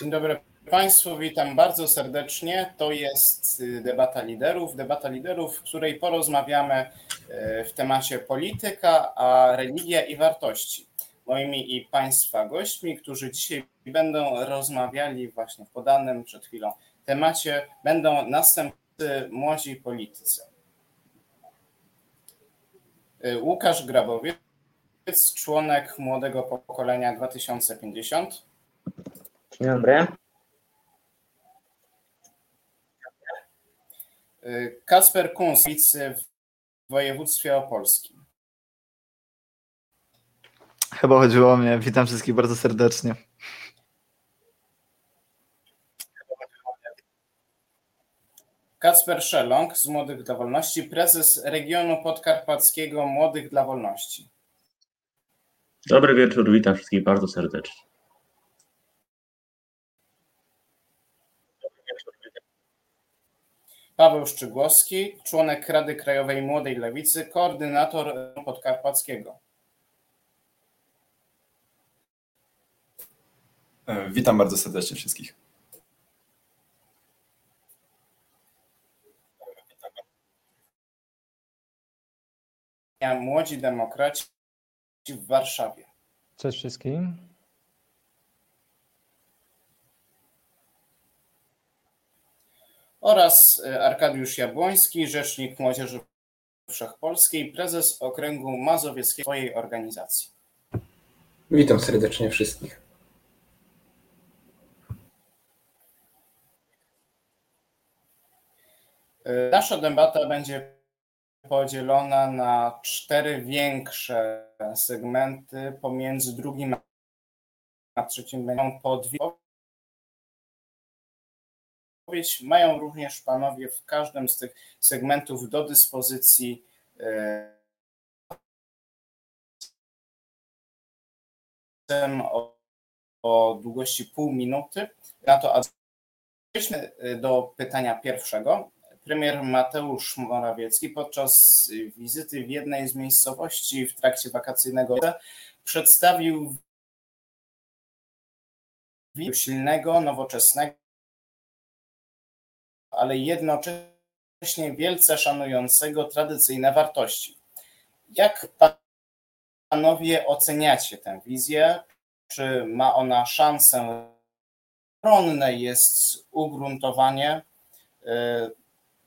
Dzień dobry Państwu, witam bardzo serdecznie. To jest y, debata liderów. Debata liderów, w której porozmawiamy y, w temacie polityka, a religia i wartości. Moimi i Państwa gośćmi, którzy dzisiaj będą rozmawiali właśnie w podanym przed chwilą temacie, będą następcy młodzi politycy. Y, Łukasz Grabowiec, członek młodego pokolenia 2050. Dzień dobry. Kasper Kunstwitz w województwie opolskim. Chyba chodziło o mnie. Witam wszystkich bardzo serdecznie. Kacper Szelong z Młodych dla Wolności, prezes regionu podkarpackiego Młodych dla Wolności. Dobry wieczór, witam wszystkich bardzo serdecznie. Paweł Szczygłowski, członek Rady Krajowej Młodej Lewicy, koordynator podkarpackiego. E, Witam bardzo serdecznie wszystkich. Młodzi Demokraci w Warszawie. Cześć wszystkim. Oraz e, Arkadiusz Jabłoński, rzecznik Młodzieży Wszechpolskiej, prezes Okręgu Mazowieckiego swojej organizacji. Witam serdecznie wszystkich. E, Nasza debata będzie podzielona na cztery większe segmenty. Pomiędzy drugim a trzecim będą po dwie odpowiedź. Mają również panowie w każdym z tych segmentów do dyspozycji e, o, o długości pół minuty. Na to przejdźmy do pytania pierwszego. Premier Mateusz Morawiecki podczas wizyty w jednej z miejscowości w trakcie wakacyjnego przedstawił silnego, nowoczesnego, ale jednocześnie wielce szanującego tradycyjne wartości. Jak panowie oceniacie tę wizję? Czy ma ona szansę? Ronne jest ugruntowanie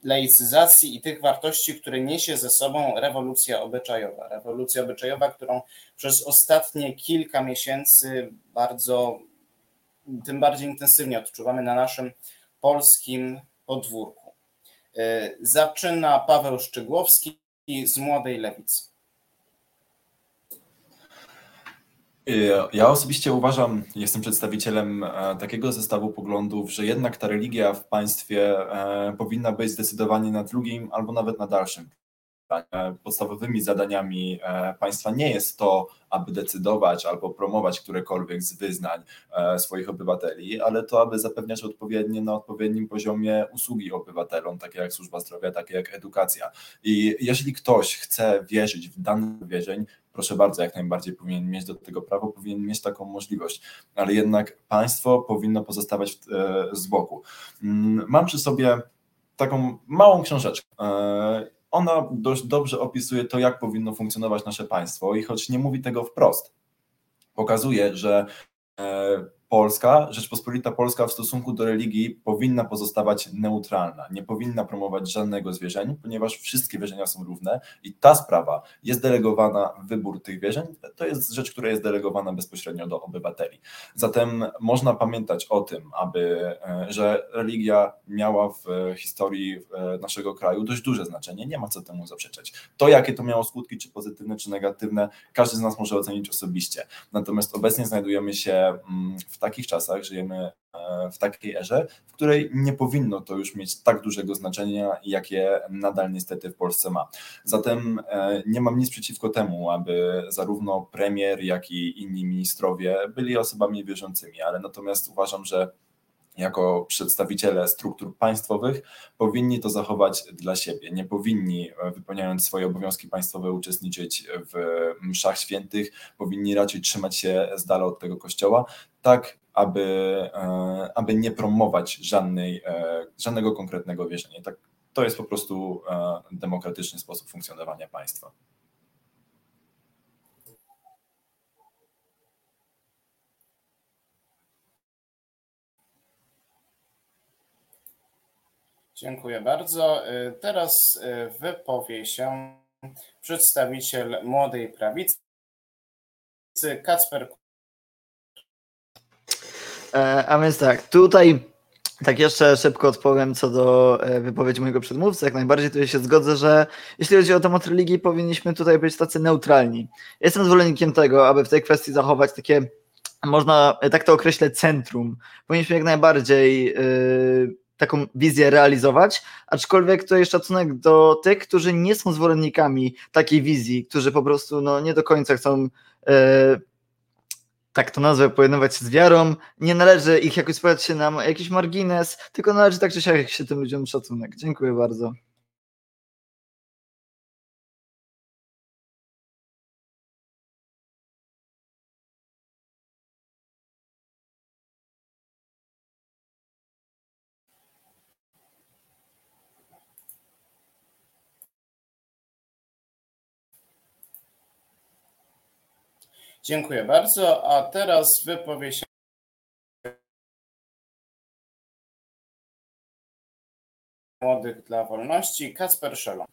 laicyzacji i tych wartości, które niesie ze sobą rewolucja obyczajowa. Rewolucja obyczajowa, którą przez ostatnie kilka miesięcy bardzo, tym bardziej intensywnie odczuwamy na naszym polskim podwórku. Zaczyna Paweł Szczygłowski z Młodej Lewicy. Ja osobiście uważam, jestem przedstawicielem e, takiego zestawu poglądów, że jednak ta religia w państwie e, powinna być zdecydowanie na drugim albo nawet na dalszym. Podstawowymi zadaniami e, państwa nie jest to, aby decydować albo promować którekolwiek z wyznań swoich obywateli, ale to, aby zapewniać odpowiednie na odpowiednim poziomie usługi obywatelom, takie jak służba zdrowia, takie jak edukacja. I jeżeli ktoś chce wierzyć w dany wierzeń, proszę bardzo, jak najbardziej powinien mieć do tego prawo, powinien mieć taką możliwość, ale jednak państwo powinno pozostawać z boku. Mm, mam przy sobie taką małą książeczkę. Ona dość dobrze opisuje to, jak powinno funkcjonować nasze państwo i choć nie mówi tego wprost, pokazuje, że Polska, Rzeczpospolita Polska w stosunku do religii powinna pozostawać neutralna, nie powinna promować żadnego z wierzeń, ponieważ wszystkie wierzenia są równe i ta sprawa jest delegowana, wybór tych wierzeń, to jest rzecz, która jest delegowana bezpośrednio do obywateli. Zatem można pamiętać o tym, aby, że religia miała w historii naszego kraju dość duże znaczenie, nie ma co temu zaprzeczać. To, jakie to miało skutki, czy pozytywne, czy negatywne, każdy z nas może ocenić osobiście. Natomiast obecnie znajdujemy się w takich czasach, żyjemy w takiej erze, w której nie powinno to już mieć tak dużego znaczenia, jakie nadal niestety w Polsce ma. Zatem nie mam nic przeciwko temu, aby zarówno premier, jak i inni ministrowie byli osobami wierzącymi, ale natomiast uważam, że jako przedstawiciele struktur państwowych powinni to zachować dla siebie. Nie powinni, e, wypełniając swoje obowiązki państwowe, uczestniczyć w mszach świętych, powinni raczej trzymać się z dala od tego kościoła, tak aby, e, aby nie promować żadnej, e, żadnego konkretnego wierzenia. Tak, to jest po prostu demokratyczny sposób funkcjonowania państwa. Dziękuję bardzo. Y, teraz y, wypowie się przedstawiciel Młodej Prawicy, Kacper. E, a więc tak, tutaj tak jeszcze szybko odpowiem co do e, wypowiedzi mojego przedmówcy. Jak najbardziej tutaj się zgodzę, że jeśli chodzi o temat religii, powinniśmy tutaj być tacy neutralni. Jestem zwolennikiem tego, aby w tej kwestii zachować takie, można tak to określę, centrum. Powinniśmy jak najbardziej yy, taką wizję realizować, aczkolwiek to jest szacunek do tych, którzy nie są zwolennikami takiej wizji, którzy po prostu no, nie do końca chcą e, tak to nazwę, pojednować się z wiarą, nie należy ich jakoś spodziać się na jakiś margines, tylko należy tak czy siak się tym ludziom szacunek. Dziękuję bardzo. Dziękuję bardzo. A teraz wypowie się Młodych dla Wolności, Kacper Szelon.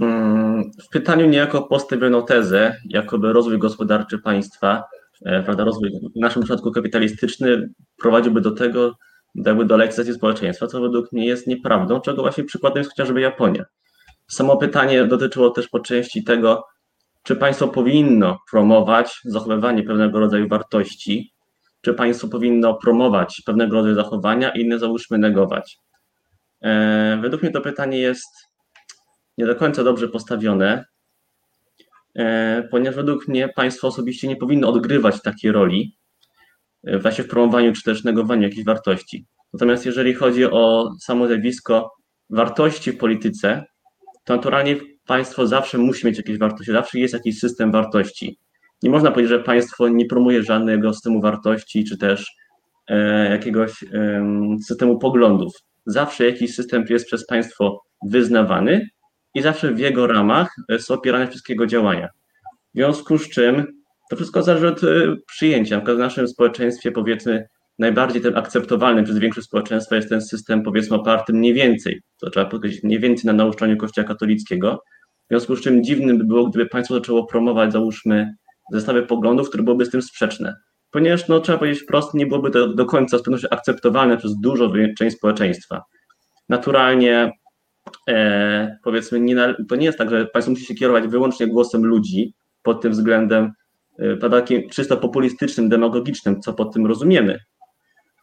Mm, w pytaniu niejako postawiono tezę, jakoby rozwój gospodarczy państwa, e, prawda, rozwój w naszym przypadku kapitalistyczny prowadziłby do tego, jakby do lekcewacji społeczeństwa, co według mnie jest nieprawdą, czego właśnie przykładem jest chociażby Japonia. Samo pytanie dotyczyło też po części tego, czy państwo powinno promować zachowywanie pewnego rodzaju wartości, czy państwo powinno promować pewnego rodzaju zachowania, inne załóżmy negować. E, według mnie to pytanie jest nie do końca dobrze postawione, e, ponieważ według mnie państwo osobiście nie powinno odgrywać takiej roli e, właśnie w promowaniu czy też negowaniu jakichś wartości. Natomiast jeżeli chodzi o samo zjawisko wartości w polityce, to naturalnie państwo zawsze musi mieć jakieś wartości, zawsze jest jakiś system wartości. Nie można powiedzieć, że państwo nie promuje żadnego systemu wartości, czy też e, jakiegoś e, systemu poglądów. Zawsze jakiś system jest przez państwo wyznawany i zawsze w jego ramach są opierane wszystkiego działania. W związku z czym to wszystko zależy od e, przyjęcia. W naszym społeczeństwie, powiedzmy, najbardziej ten akceptowalny przez większość społeczeństwa jest ten system, powiedzmy, oparty mniej więcej, to trzeba powiedzieć, mniej więcej na nauczaniu Kościoła katolickiego, w związku z czym dziwnym by było, gdyby państwo zaczęło promować, załóżmy, zestawy poglądów, które byłyby z tym sprzeczne. Ponieważ, no, trzeba powiedzieć wprost, nie byłoby to do końca z pewnością akceptowalne przez dużą część społeczeństwa. Naturalnie, e, powiedzmy, nie, to nie jest tak, że państwo musi się kierować wyłącznie głosem ludzi pod tym względem, e, takim czysto populistycznym, demagogicznym, co pod tym rozumiemy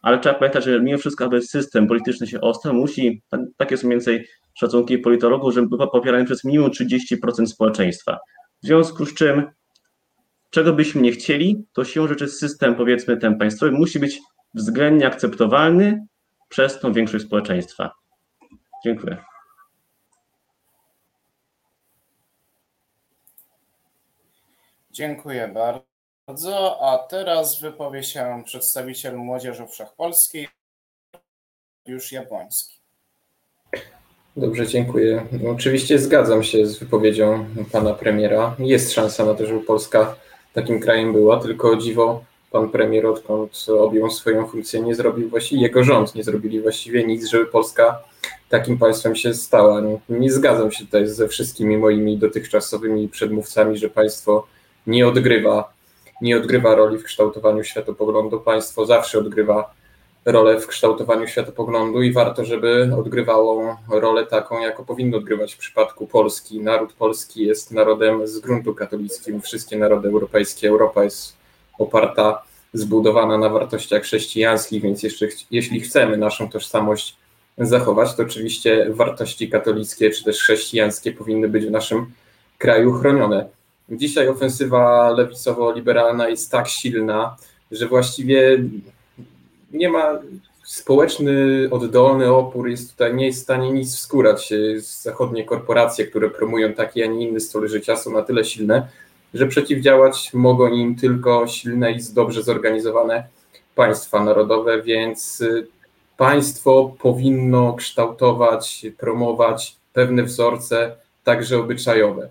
ale trzeba pamiętać, że mimo wszystko, aby system polityczny się ostał, musi, tak, takie są mniej więcej szacunki politologów, żeby był popierany przez minimum 30% społeczeństwa. W związku z czym, czego byśmy nie chcieli, to siłą rzeczy system, powiedzmy, ten państwowy musi być względnie akceptowalny przez tą większość społeczeństwa. Dziękuję. Dziękuję bardzo bardzo. A teraz wypowie się przedstawiciel Młodzieży Wszechpolskiej, już Jabłoński. Dobrze, dziękuję. No, oczywiście zgadzam się z wypowiedzią pana premiera. Jest szansa na to, żeby Polska takim krajem była, tylko dziwo pan premier odkąd objął swoją funkcję nie zrobił właściwie, jego rząd nie zrobili właściwie nic, żeby Polska takim państwem się stała. Nie, nie zgadzam się tutaj ze wszystkimi moimi dotychczasowymi przedmówcami, że państwo nie odgrywa nie odgrywa roli w kształtowaniu światopoglądu. Państwo zawsze odgrywa rolę w kształtowaniu światopoglądu i warto, żeby odgrywało rolę taką, jaką powinno odgrywać w przypadku Polski. Naród polski jest narodem z gruntu katolickim. Wszystkie narody europejskie, Europa jest oparta, zbudowana na wartościach chrześcijańskich, więc jeszcze, jeśli chcemy naszą tożsamość zachować, to oczywiście wartości katolickie czy też chrześcijańskie powinny być w naszym kraju chronione. Dzisiaj ofensywa lewicowo-liberalna jest tak silna, że właściwie nie ma społeczny, oddolny opór jest tutaj, nie jest w stanie nic wskórać. Zachodnie korporacje, które promują taki, a nie inny styl życia są na tyle silne, że przeciwdziałać mogą im tylko silne i dobrze zorganizowane państwa narodowe, więc y, państwo powinno kształtować, promować pewne wzorce, także obyczajowe.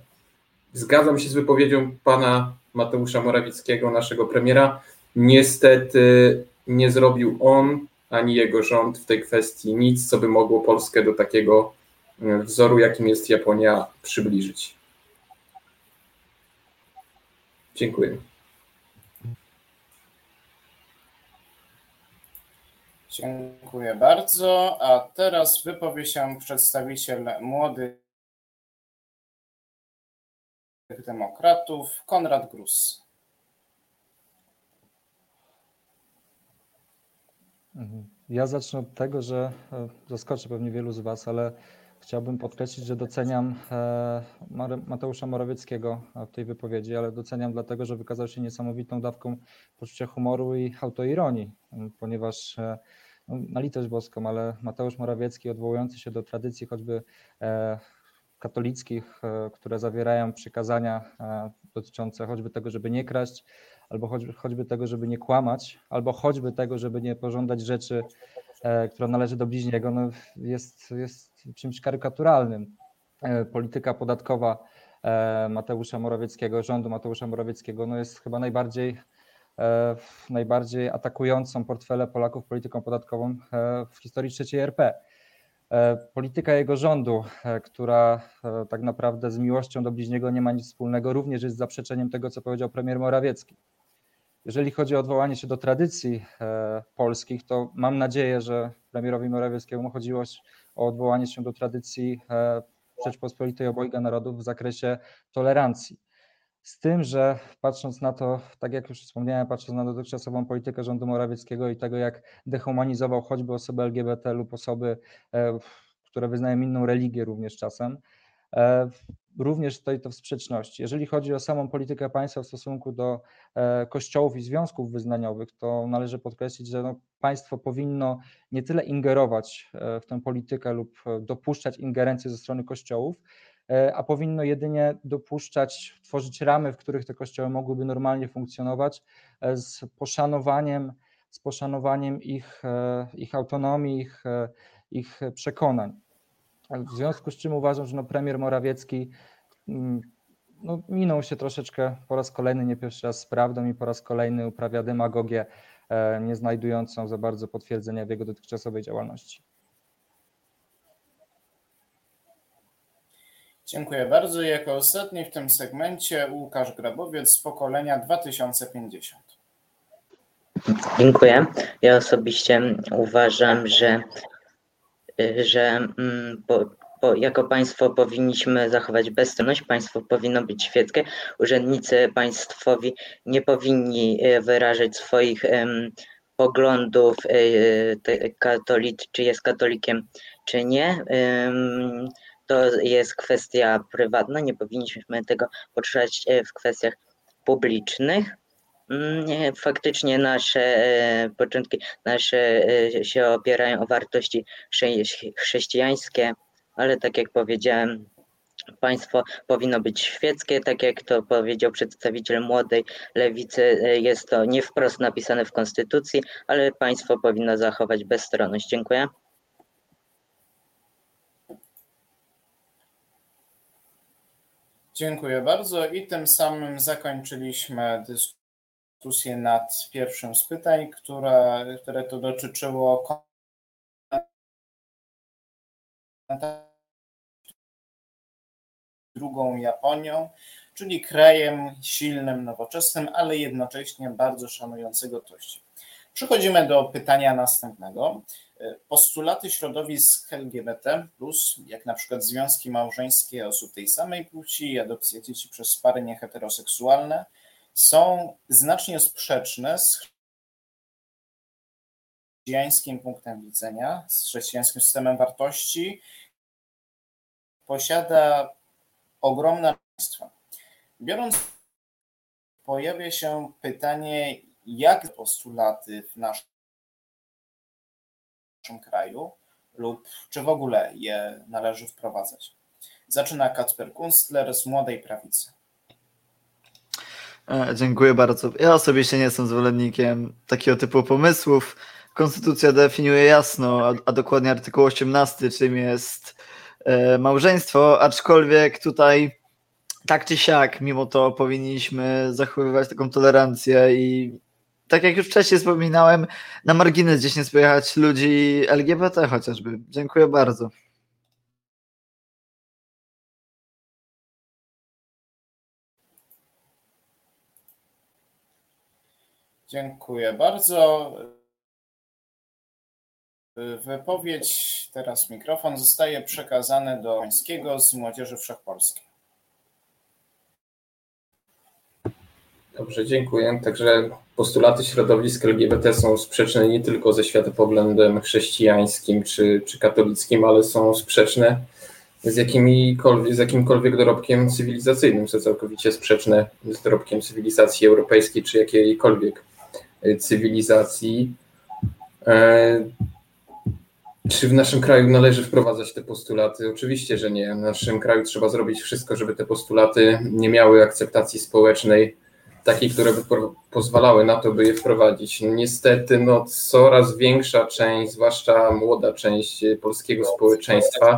Zgadzam się z wypowiedzią pana Mateusza Morawieckiego, naszego premiera. Niestety nie zrobił on ani jego rząd w tej kwestii nic, co by mogło Polskę do takiego y, wzoru, jakim jest Japonia, przybliżyć. Dziękuję. Dziękuję bardzo. A teraz wypowie się przedstawiciel młodych demokratów, Konrad Grus. Ja zacznę od tego, że e, zaskoczę pewnie wielu z Was, ale Chciałbym podkreślić, że doceniam e, Mateusza Morawieckiego w tej wypowiedzi, ale doceniam dlatego, że wykazał się niesamowitą dawką poczucia humoru i autoironii, ponieważ e, no, na litość boską, ale Mateusz Morawiecki odwołujący się do tradycji choćby e, katolickich, które zawierają przykazania dotyczące choćby tego, żeby nie kraść, albo choćby tego, żeby nie kłamać, albo choćby tego, żeby nie pożądać rzeczy, która należy do bliźniego, no jest, jest czymś karykaturalnym. E, polityka podatkowa e, Mateusza Morawieckiego, rządu Mateusza Morawieckiego, no jest chyba najbardziej, e, najbardziej atakującą portfele Polaków polityką podatkową w historii III RP. Polityka jego rządu, która tak naprawdę z miłością do bliźniego nie ma nic wspólnego, również jest zaprzeczeniem tego, co powiedział premier Morawiecki. Jeżeli chodzi o odwołanie się do tradycji polskich, to mam nadzieję, że premierowi Morawieckiemu chodziło o odwołanie się do tradycji e, Rzeczpospolitej obojga narodów w zakresie tolerancji. Z tym, że patrząc na to, tak jak już wspomniałem, patrząc na dotychczasową politykę rządu Morawieckiego i tego, jak dehumanizował choćby osoby LGBT lub osoby, e, które wyznają inną religię również czasem, E, również stoi to w sprzeczności. Jeżeli chodzi o samą politykę państwa w stosunku do e, kościołów i związków wyznaniowych, to należy podkreślić, że no państwo powinno nie tyle ingerować e, w tę politykę lub dopuszczać ingerencję ze strony kościołów, a powinno jedynie dopuszczać, tworzyć ramy, w których te kościoły mogłyby normalnie funkcjonować z poszanowaniem, z poszanowaniem ich, ich autonomii, ich, ich przekonań. W związku z czym uważam, że no premier Morawiecki mm, no, minął się troszeczkę po raz kolejny, nie pierwszy raz z prawdą i po raz kolejny uprawia demagogię, e, nie znajdującą za bardzo potwierdzenia w jego dotychczasowej działalności. Dziękuję bardzo. Jako ostatni w tym segmencie Łukasz Grabowiec z pokolenia 2050. Dziękuję. Ja osobiście uważam, że że mm, jako państwo powinniśmy zachować bezstronność, państwo powinno być świeckie, urzędnicy państwowi nie powinni e, wyrażać swoich poglądów, e, katolik, czy jest katolikiem, czy nie. To jest kwestia prywatna, nie powinniśmy tego poruszać w kwestiach publicznych. Mm, faktycznie nasze e, początki nasze e, się opierają o wartości chrześcijańskie, ale tak jak powiedziałem, państwo powinno być świeckie, tak jak to powiedział przedstawiciel młodej lewicy, e, jest to nie wprost napisane w konstytucji, ale państwo powinno zachować bezstronność. Dziękuję. Dziękuję bardzo i tym samym zakończyliśmy dyskusję dyskusję nad pierwszym z pytań, które, które to dotyczyło drugą Japonią, czyli krajem silnym, nowoczesnym, ale jednocześnie bardzo szanującego tości. Przechodzimy do pytania następnego. Postulaty środowisk LGBT, jak na przykład związki małżeńskie osób tej samej płci, adopcja dzieci przez pary nieheteroseksualne, są znacznie sprzeczne z chrześcijańskim punktem widzenia, z chrześcijańskim systemem wartości, posiada ogromne państwo. Biorąc, pojawia się pytanie, jak postulaty w naszym kraju lub czy w ogóle je należy wprowadzać. Zaczyna Kacper Kunstler z Młodej Prawicy. E, Dziękuję bardzo. Ja osobiście nie jestem zwolennikiem takiego typu pomysłów. Konstytucja definiuje jasno, a, a dokładnie artykuł 18, czym jest e, małżeństwo, aczkolwiek tutaj tak czy siak, mimo to powinniśmy zachowywać taką tolerancję i tak jak już wcześniej wspominałem, na margines gdzieś nie spojechać ludzi LGBT chociażby. Dziękuję bardzo. Dziękuję bardzo. Wypowiedź, teraz mikrofon zostaje przekazany do Pańskiego z Młodzieży Wszechpolskiej. Dobrze, dziękuję. Także postulaty środowisk LGBT są sprzeczne nie tylko ze światopoglądem chrześcijańskim czy, czy katolickim, ale są sprzeczne z, z jakimkolwiek dorobkiem cywilizacyjnym, są całkowicie sprzeczne z dorobkiem cywilizacji europejskiej czy jakiejkolwiek cywilizacji. E, czy w naszym kraju należy wprowadzać te postulaty? Oczywiście, że nie. W naszym kraju trzeba zrobić wszystko, żeby te postulaty nie miały akceptacji społecznej, takiej, które by pozwalały na to, by je wprowadzić. Niestety, no, coraz większa część, zwłaszcza młoda część polskiego społeczeństwa,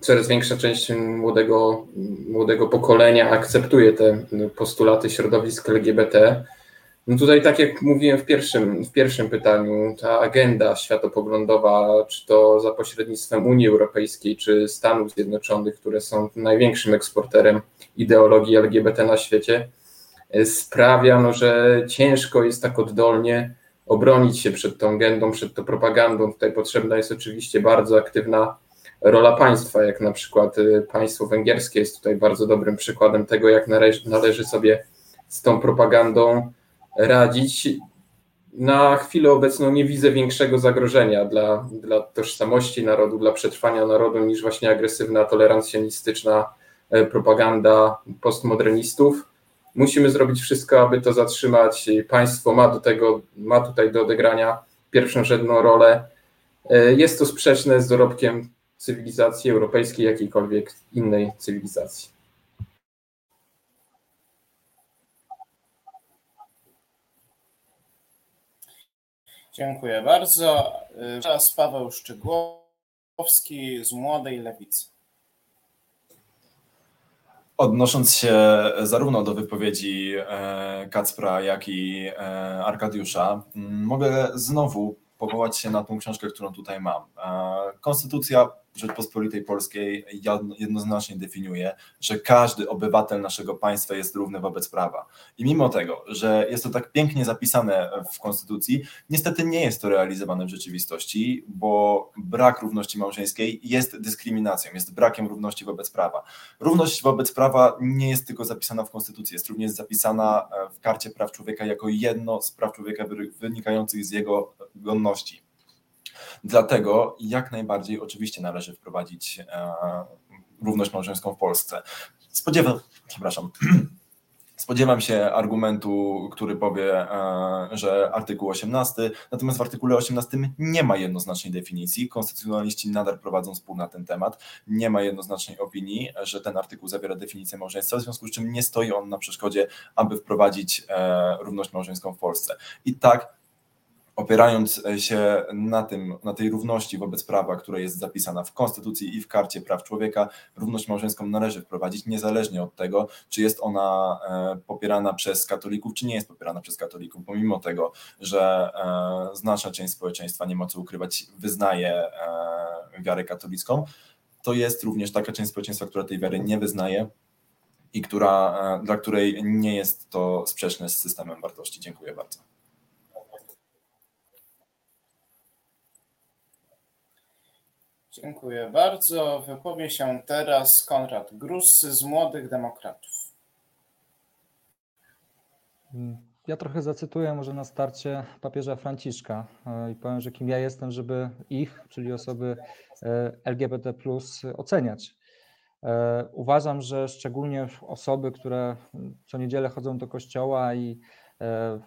coraz większa część młodego, młodego pokolenia akceptuje te postulaty środowisk LGBT. No tutaj, tak jak mówiłem w pierwszym, w pierwszym pytaniu, ta agenda światopoglądowa, czy to za pośrednictwem Unii Europejskiej, czy Stanów Zjednoczonych, które są największym eksporterem ideologii LGBT na świecie, sprawia, no, że ciężko jest tak oddolnie obronić się przed tą agendą, przed tą propagandą. Tutaj potrzebna jest oczywiście bardzo aktywna rola państwa, jak na przykład państwo węgierskie jest tutaj bardzo dobrym przykładem tego, jak należy, sobie z tą propagandą radzić. Na chwilę obecną nie widzę większego zagrożenia dla, dla tożsamości narodu, dla przetrwania narodu niż właśnie agresywna, tolerancjonistyczna propaganda postmodernistów. Musimy zrobić wszystko, aby to zatrzymać. Państwo ma do tego, ma tutaj do odegrania pierwszorzędną rolę. Jest to sprzeczne z dorobkiem cywilizacji europejskiej, jakiejkolwiek innej cywilizacji. Dziękuję bardzo. Teraz Paweł Szczygłowski z Młodej Lewicy. Odnosząc się zarówno do wypowiedzi Kacpra, jak i Arkadiusza, mogę znowu powołać się na tą książkę, którą tutaj mam. Konstytucja Rzeczpospolitej Polskiej jednoznacznie definiuje, że każdy obywatel naszego państwa jest równy wobec prawa. I mimo tego, że jest to tak pięknie zapisane w Konstytucji, niestety nie jest to realizowane w rzeczywistości, bo brak równości małżeńskiej jest dyskryminacją, jest brakiem równości wobec prawa. Równość wobec prawa nie jest tylko zapisana w Konstytucji, jest również zapisana w Karcie Praw Człowieka jako jedno z praw człowieka wynikających z jego godności. Dlatego jak najbardziej oczywiście należy wprowadzić równość małżeńską w Polsce. Spodziewam, przepraszam, spodziewam się argumentu, który powie, że artykuł 18, natomiast w artykule 18 nie ma jednoznacznej definicji. Konstytucjonaliści nadal prowadzą spór na ten temat. Nie ma jednoznacznej opinii, że ten artykuł zawiera definicję małżeństwa, w związku z czym nie stoi on na przeszkodzie, aby wprowadzić równość małżeńską w Polsce. I tak opierając się na, tym, na tej równości wobec prawa, która jest zapisana w Konstytucji i w Karcie Praw Człowieka, równość małżeńską należy wprowadzić, niezależnie od tego, czy jest ona popierana przez katolików, czy nie jest popierana przez katolików, pomimo tego, że znaczna część społeczeństwa, nie ma co ukrywać, wyznaje wiarę katolicką, to jest również taka część społeczeństwa, która tej wiary nie wyznaje i która, dla której nie jest to sprzeczne z systemem wartości. Dziękuję bardzo. Dziękuję bardzo. Wypowie się teraz Konrad Grus z Młodych Demokratów. Ja trochę zacytuję może na starcie papieża Franciszka i powiem, że kim ja jestem, żeby ich, czyli osoby LGBT, oceniać. Uważam, że szczególnie osoby, które co niedzielę chodzą do kościoła i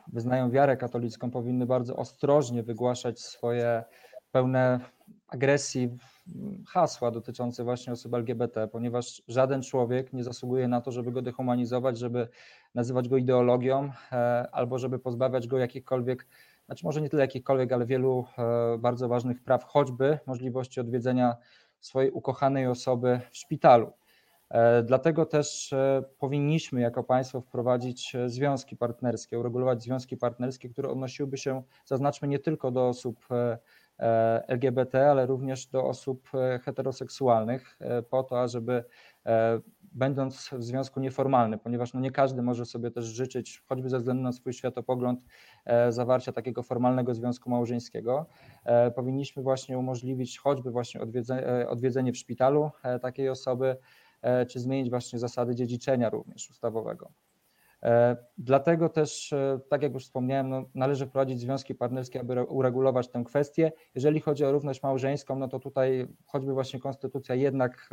wyznają wiarę katolicką, powinny bardzo ostrożnie wygłaszać swoje pełne agresji hasła dotyczące właśnie osób LGBT, ponieważ żaden człowiek nie zasługuje na to, żeby go dehumanizować, żeby nazywać go ideologią e, albo żeby pozbawiać go jakichkolwiek, znaczy może nie tyle jakichkolwiek, ale wielu e, bardzo ważnych praw, choćby możliwości odwiedzenia swojej ukochanej osoby w szpitalu. E, dlatego też powinniśmy jako państwo wprowadzić związki partnerskie, uregulować związki partnerskie, które odnosiłyby się, zaznaczmy, nie tylko do osób LGBT, ale również do osób e, heteroseksualnych, e, po to, ażeby będąc w związku nieformalnym, ponieważ no nie każdy może sobie też życzyć, choćby ze względu na swój światopogląd, zawarcia takiego formalnego związku małżeńskiego, powinniśmy właśnie umożliwić choćby właśnie odwiedzenie, odwiedzenie w szpitalu takiej osoby, czy zmienić właśnie zasady dziedziczenia również ustawowego. E, dlatego też, e, tak jak już wspomniałem, no, należy wprowadzić związki partnerskie, aby uregulować tę kwestię. Jeżeli chodzi o równość małżeńską, no to tutaj choćby właśnie konstytucja jednak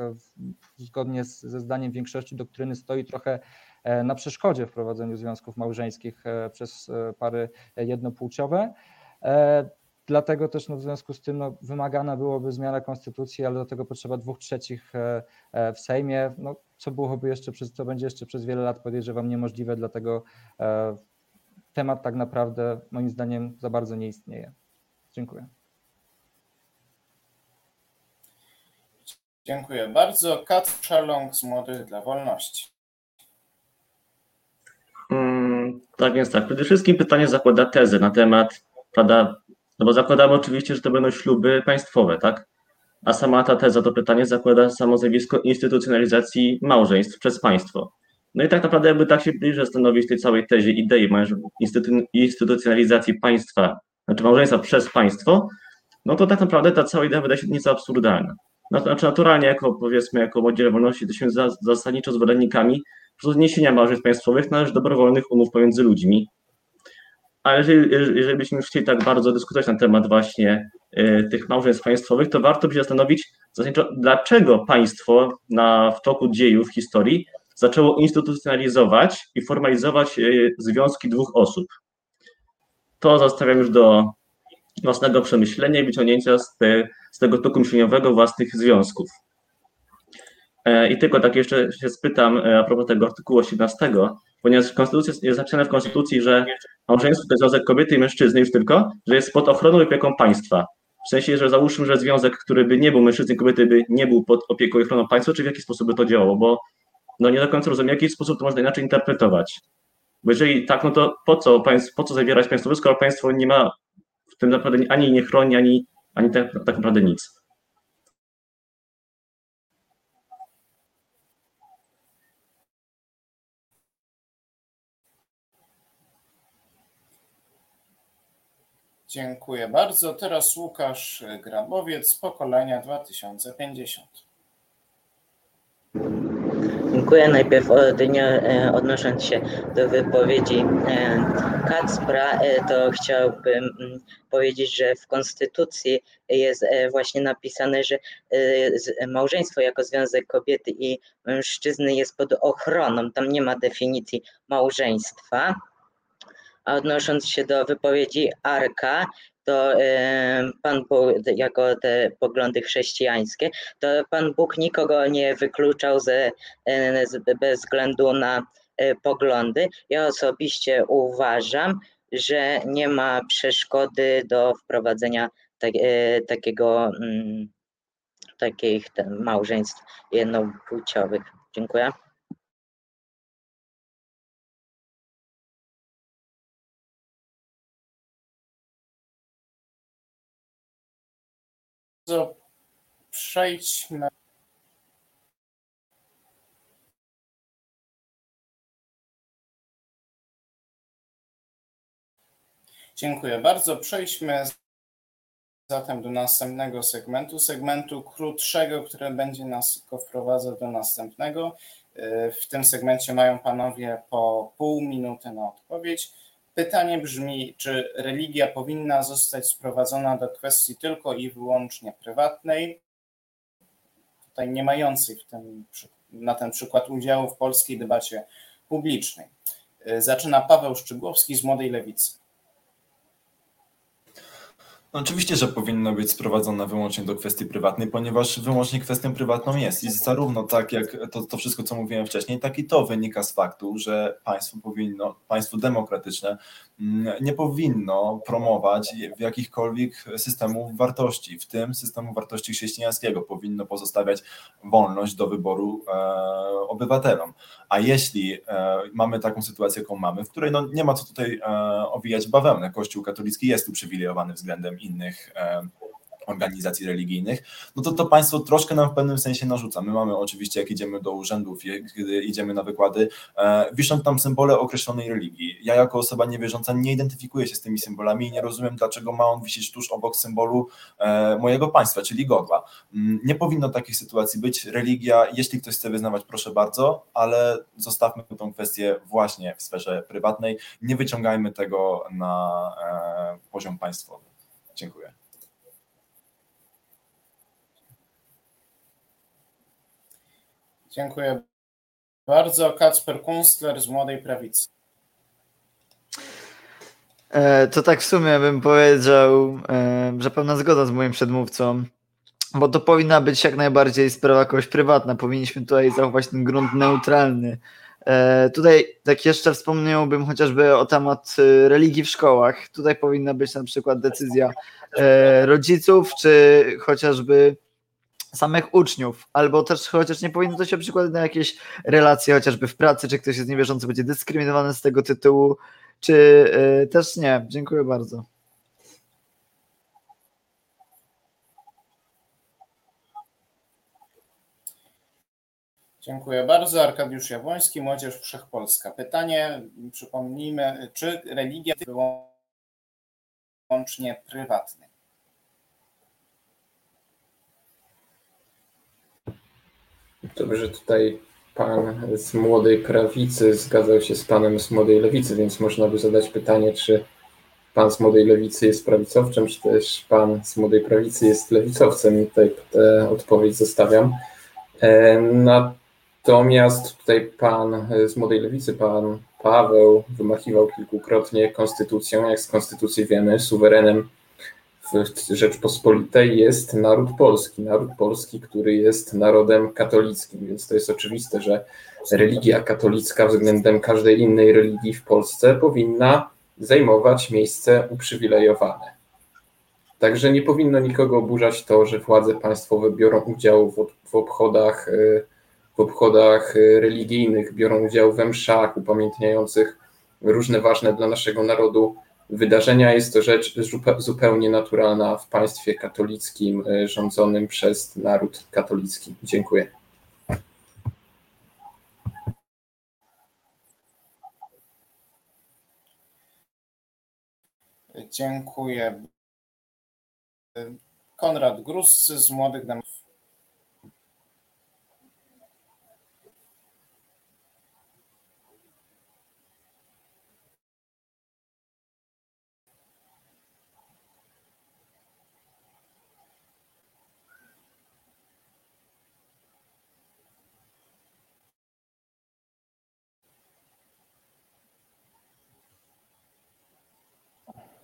zgodnie z, ze zdaniem większości doktryny stoi trochę e, na przeszkodzie w prowadzeniu związków małżeńskich przez pary jednopłciowe. Dlatego też no, w związku z tym no, wymagana byłoby zmiana konstytucji, ale do tego potrzeba dwóch trzecich e, e, w Sejmie, no, co byłoby jeszcze przez, co będzie jeszcze przez wiele lat podejrzewam niemożliwe, dlatego e, temat tak naprawdę moim zdaniem za bardzo nie istnieje. Dziękuję. Dziękuję bardzo. Kat Szalong z Młodych dla Wolności. Hmm, tak więc tak, przede wszystkim pytanie zakłada tezę na temat prawda, no bo zakładamy oczywiście, że to będą śluby państwowe, tak? A sama ta teza, to pytanie zakłada samo zjawisko instytucjonalizacji małżeństw przez państwo. No i tak naprawdę jakby tak się bliżej zastanowić tej całej tezie idei instytucjonalizacji państwa, znaczy małżeństwa przez państwo, no to tak naprawdę ta cała idea wydaje się nieco absurdalna. No, znaczy naturalnie jako powiedzmy jako model wolności jesteśmy zasadniczo zwolennikami zniesienia małżeństw państwowych na rzecz dobrowolnych umów pomiędzy ludźmi, ale jeżeli, jeżeli byśmy już chcieli tak bardzo dyskutować na temat właśnie y, tych małżeństw państwowych, to warto by się zastanowić, dlaczego państwo na, w toku dziejów historii zaczęło instytucjonalizować i formalizować y, związki dwóch osób. To zostawiam już do własnego przemyślenia i wyciągnięcia z, te, z tego toku myśleniowego własnych związków. E, I tylko tak jeszcze się spytam e, a propos tego artykułu 18, ponieważ konstytucja jest zapisane w konstytucji, że małżeństwo to związek kobiety i mężczyzny już tylko, że jest pod ochroną i opieką państwa. W sensie, że załóżmy, że związek, który by nie był mężczyzny i kobiety, by nie był pod opieką i ochroną państwa, czy w jaki sposób by to działało, bo no nie do końca rozumiem, w jaki sposób to można inaczej interpretować. Bo jeżeli tak, no to po co, po co zawierać państwo, skoro państwo nie ma w tym naprawdę ani nie chroni, ani, ani tak, tak naprawdę nic. Dziękuję bardzo. Teraz Łukasz Grabowiec pokolenia 2050. Dziękuję. Najpierw e, odnosząc się do wypowiedzi e, Kacpra, e, to chciałbym mm, powiedzieć, że w Konstytucji jest właśnie napisane, że małżeństwo jako związek kobiety i mężczyzny jest pod ochroną. Tam nie ma definicji małżeństwa. A odnosząc się do wypowiedzi Arka, to Pan Bóg, jako te poglądy chrześcijańskie, to Pan Bóg nikogo nie wykluczał ze, bez względu na e, poglądy. Ja osobiście uważam, że nie ma przeszkody do wprowadzenia tak, e, takiego mm, takich małżeństw jednopłciowych. Dziękuję. Bardzo przejdźmy Dziękuję bardzo. Przejdźmy zatem do następnego segmentu, segmentu krótszego, który będzie nas wprowadzał do następnego. W tym segmencie mają panowie po pół minuty na odpowiedź. Pytanie brzmi, czy religia powinna zostać sprowadzona do kwestii tylko i wyłącznie prywatnej, tutaj nie mających w tym, na ten przykład udziału w polskiej debacie publicznej. Zaczyna Paweł Szczygłowski z Młodej Lewicy. No oczywiście, że powinno być sprowadzone wyłącznie do kwestii prywatnej, ponieważ wyłącznie kwestią prywatną jest. I zarówno tak jak to, to wszystko, co mówiłem wcześniej, tak i to wynika z faktu, że państwo powinno, państwo demokratyczne nie powinno promować w jakichkolwiek systemów wartości, w tym systemu wartości chrześcijańskiego. Powinno pozostawiać wolność do wyboru e, obywatelom. A jeśli e, mamy taką sytuację, jaką mamy, w której no, nie ma co tutaj e, owijać bawełnę, Kościół katolicki jest uprzywilejowany względem innych organizacji religijnych, no to to państwo troszkę nam w pewnym sensie narzuca. My mamy oczywiście, jak idziemy do urzędów, kiedy idziemy na wykłady, e, wiszą tam symbole określonej religii. Ja jako osoba niewierząca nie identyfikuję się z tymi symbolami i nie rozumiem, dlaczego ma on wisieć tuż obok symbolu e, mojego państwa, czyli godła. Mm, nie powinno takich sytuacji być. Religia, jeśli ktoś chce wyznawać, proszę bardzo, ale zostawmy tę kwestię właśnie w sferze prywatnej. Nie wyciągajmy tego na e, poziom państwowy. Dziękuję. Dziękuję bardzo. Kacper Kunstler z Młodej Prawicy. E, to tak w sumie bym powiedział, e, że pełna zgoda z moim przedmówcą, bo to powinna być jak najbardziej sprawa kogoś prywatna. Powinniśmy tutaj zachować ten grunt neutralny. E, tutaj tak jeszcze wspomniałbym chociażby o temat religii w szkołach. Tutaj powinna być na przykład decyzja rodziców, czy chociażby samych uczniów, albo też chociaż nie powinno to się przykładać na jakieś relacje chociażby w pracy, czy ktoś jest niewierzący, będzie dyskryminowany z tego tytułu, czy yy, też nie. Dziękuję bardzo. Dziękuję bardzo. Arkadiusz Jabłoński, Młodzież Wszechpolska. Pytanie, przypomnijmy, czy religia wyłącznie prywatna? Dobrze, tutaj pan z młodej prawicy zgadzał się z panem z młodej lewicy, więc można by zadać pytanie, czy pan z młodej lewicy jest prawicowcem, czy też pan z młodej prawicy jest lewicowcem. I tutaj tę odpowiedź zostawiam. E, natomiast tutaj pan z młodej lewicy, pan Paweł, wymachiwał kilkukrotnie konstytucją. Jak z konstytucji wiemy, suwerenem Rzeczpospolitej jest naród polski. Naród polski, który jest narodem katolickim, więc to jest oczywiste, że religia katolicka względem każdej innej religii w Polsce powinna zajmować miejsce uprzywilejowane. Także nie powinno nikogo oburzać to, że władze państwowe biorą udział w, obchodach, w obchodach religijnych, biorą udział we mszach upamiętniających różne ważne dla naszego narodu wydarzenia. Jest to rzecz zupełnie naturalna w państwie katolickim e, rządzonym przez naród katolicki. Dziękuję. Dziękuję. Konrad Grus z Młodych Demokratów.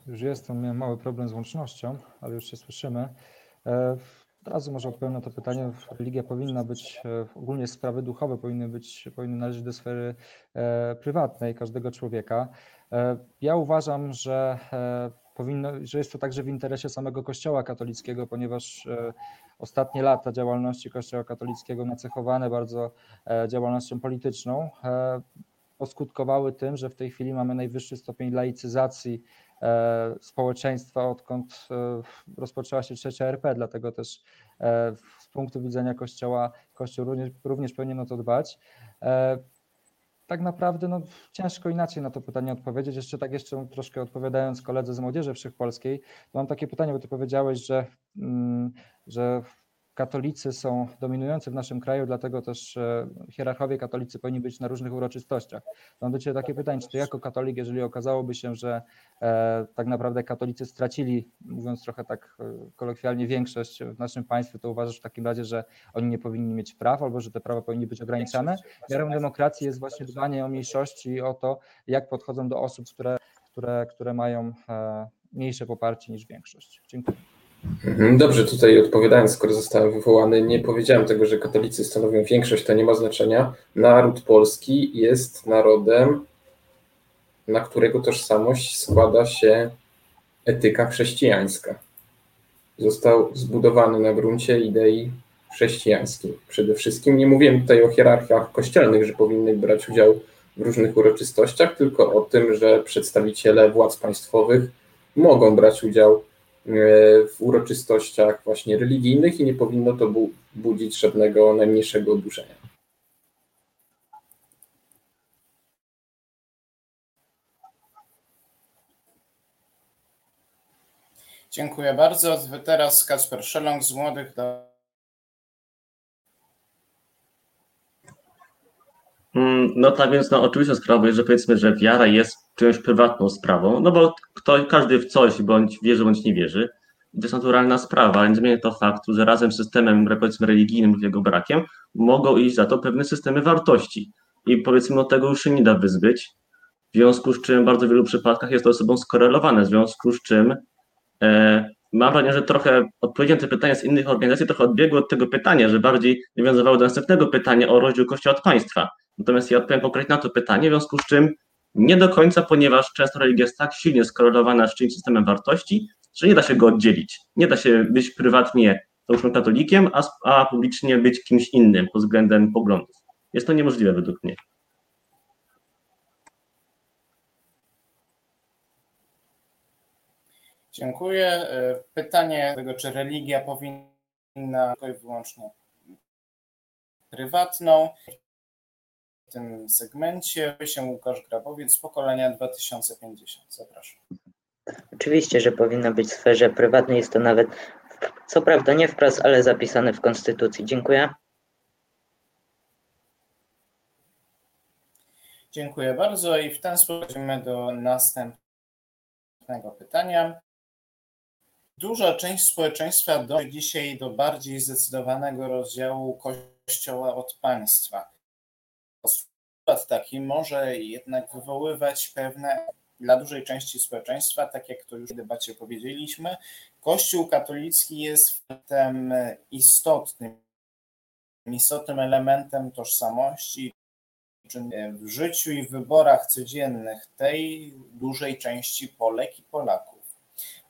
Już jestem, miałem mały problem z łącznością, ale już się słyszymy. E, od razu może odpowiem na to pytanie. Religia powinna być, e, ogólnie sprawy duchowe powinny być, powinny należeć do sfery e, prywatnej każdego człowieka. Ja uważam, że powinno, że jest to także w interesie samego Kościoła katolickiego, ponieważ ostatnie lata działalności Kościoła katolickiego nacechowane bardzo działalnością polityczną poskutkowały tym, że w tej chwili mamy najwyższy stopień laicyzacji społeczeństwa, odkąd e, rozpoczęła się trzecia RP, dlatego też e, z punktu widzenia Kościoła, Kościół również, również powinien o to dbać. Tak naprawdę no, ciężko inaczej na to pytanie odpowiedzieć. Jeszcze tak jeszcze troszkę odpowiadając koledze z Młodzieży Wszechpolskiej, mam takie pytanie, bo ty powiedziałeś, że, mm, że katolicy są dominujący w naszym kraju, dlatego też e, hierarchowie katolicy powinni być na różnych uroczystościach. Mam do Ciebie takie pytanie, czy Ty jako katolik, jeżeli okazałoby się, że e, tak naprawdę katolicy stracili, mówiąc trochę tak e, kolokwialnie, większość w naszym państwie, to uważasz w takim razie, że oni nie powinni mieć praw albo że te prawa powinny być ograniczane? Miarą demokracji jest właśnie dbanie o mniejszości i o to, jak podchodzą do osób, które, które, które mają mniejsze poparcie niż większość. Dziękuję. Mhm, dobrze, tutaj odpowiadając, skoro zostałem wywołany, nie powiedziałem tego, że katolicy stanowią większość, to nie ma znaczenia. Naród polski jest narodem, na którego tożsamość składa się etyka chrześcijańska. Został zbudowany na gruncie idei chrześcijańskiej. Przede wszystkim nie mówiłem tutaj o hierarchiach kościelnych, że powinny brać udział w różnych uroczystościach, tylko o tym, że przedstawiciele władz państwowych mogą brać udział E, w uroczystościach właśnie religijnych i nie powinno to bu budzić żadnego najmniejszego oburzenia. Dziękuję bardzo. Teraz Kasper Szelong z Młodych do... Mm, no tak więc no, oczywistą sprawą jest, że powiedzmy, że wiara jest czymś prywatną sprawą, no bo kto, każdy w coś bądź wierzy, bądź nie wierzy. I to jest naturalna sprawa, ale nie zmienia to faktu, że razem z systemem powiedzmy religijnym lub jego brakiem mogą iść za to pewne systemy wartości. I powiedzmy, no tego już się nie da wyzbyć, w związku z czym w bardzo wielu przypadkach jest to ze sobą skorelowane, w związku z czym e, mam wrażenie, że trochę odpowiedziałem te pytania z innych organizacji, trochę odbiegło od tego pytania, że bardziej nawiązywało do następnego pytania o rozdział Kościoła od państwa. Natomiast ja odpowiem konkretnie na to pytanie, w związku z czym nie do końca, ponieważ często religia jest tak silnie skorelowana z czymś systemem wartości, że nie da się go oddzielić. Nie da się być prywatnie załóżmy katolikiem, a, a publicznie być kimś innym pod względem poglądów. Jest to niemożliwe według mnie. Dziękuję. Pytanie tego, czy religia powinna tylko i wyłącznie prywatną w tym segmencie się Łukasz Grabowiec pokolenia 2050. Zapraszam. Oczywiście, że powinno być w sferze prywatnej. Jest to nawet, co prawda nie wprost, ale zapisane w Konstytucji. Dziękuję. Dziękuję bardzo i w ten sposób przechodzimy do następnego pytania. Duża część społeczeństwa dąży dzisiaj do bardziej zdecydowanego rozdziału Kościoła od państwa postulat taki może jednak wywoływać pewne dla dużej części społeczeństwa, tak jak to już w debacie powiedzieliśmy, Kościół katolicki jest tym istotnym, istotnym elementem tożsamości w życiu i w wyborach codziennych tej dużej części Polek i Polaków.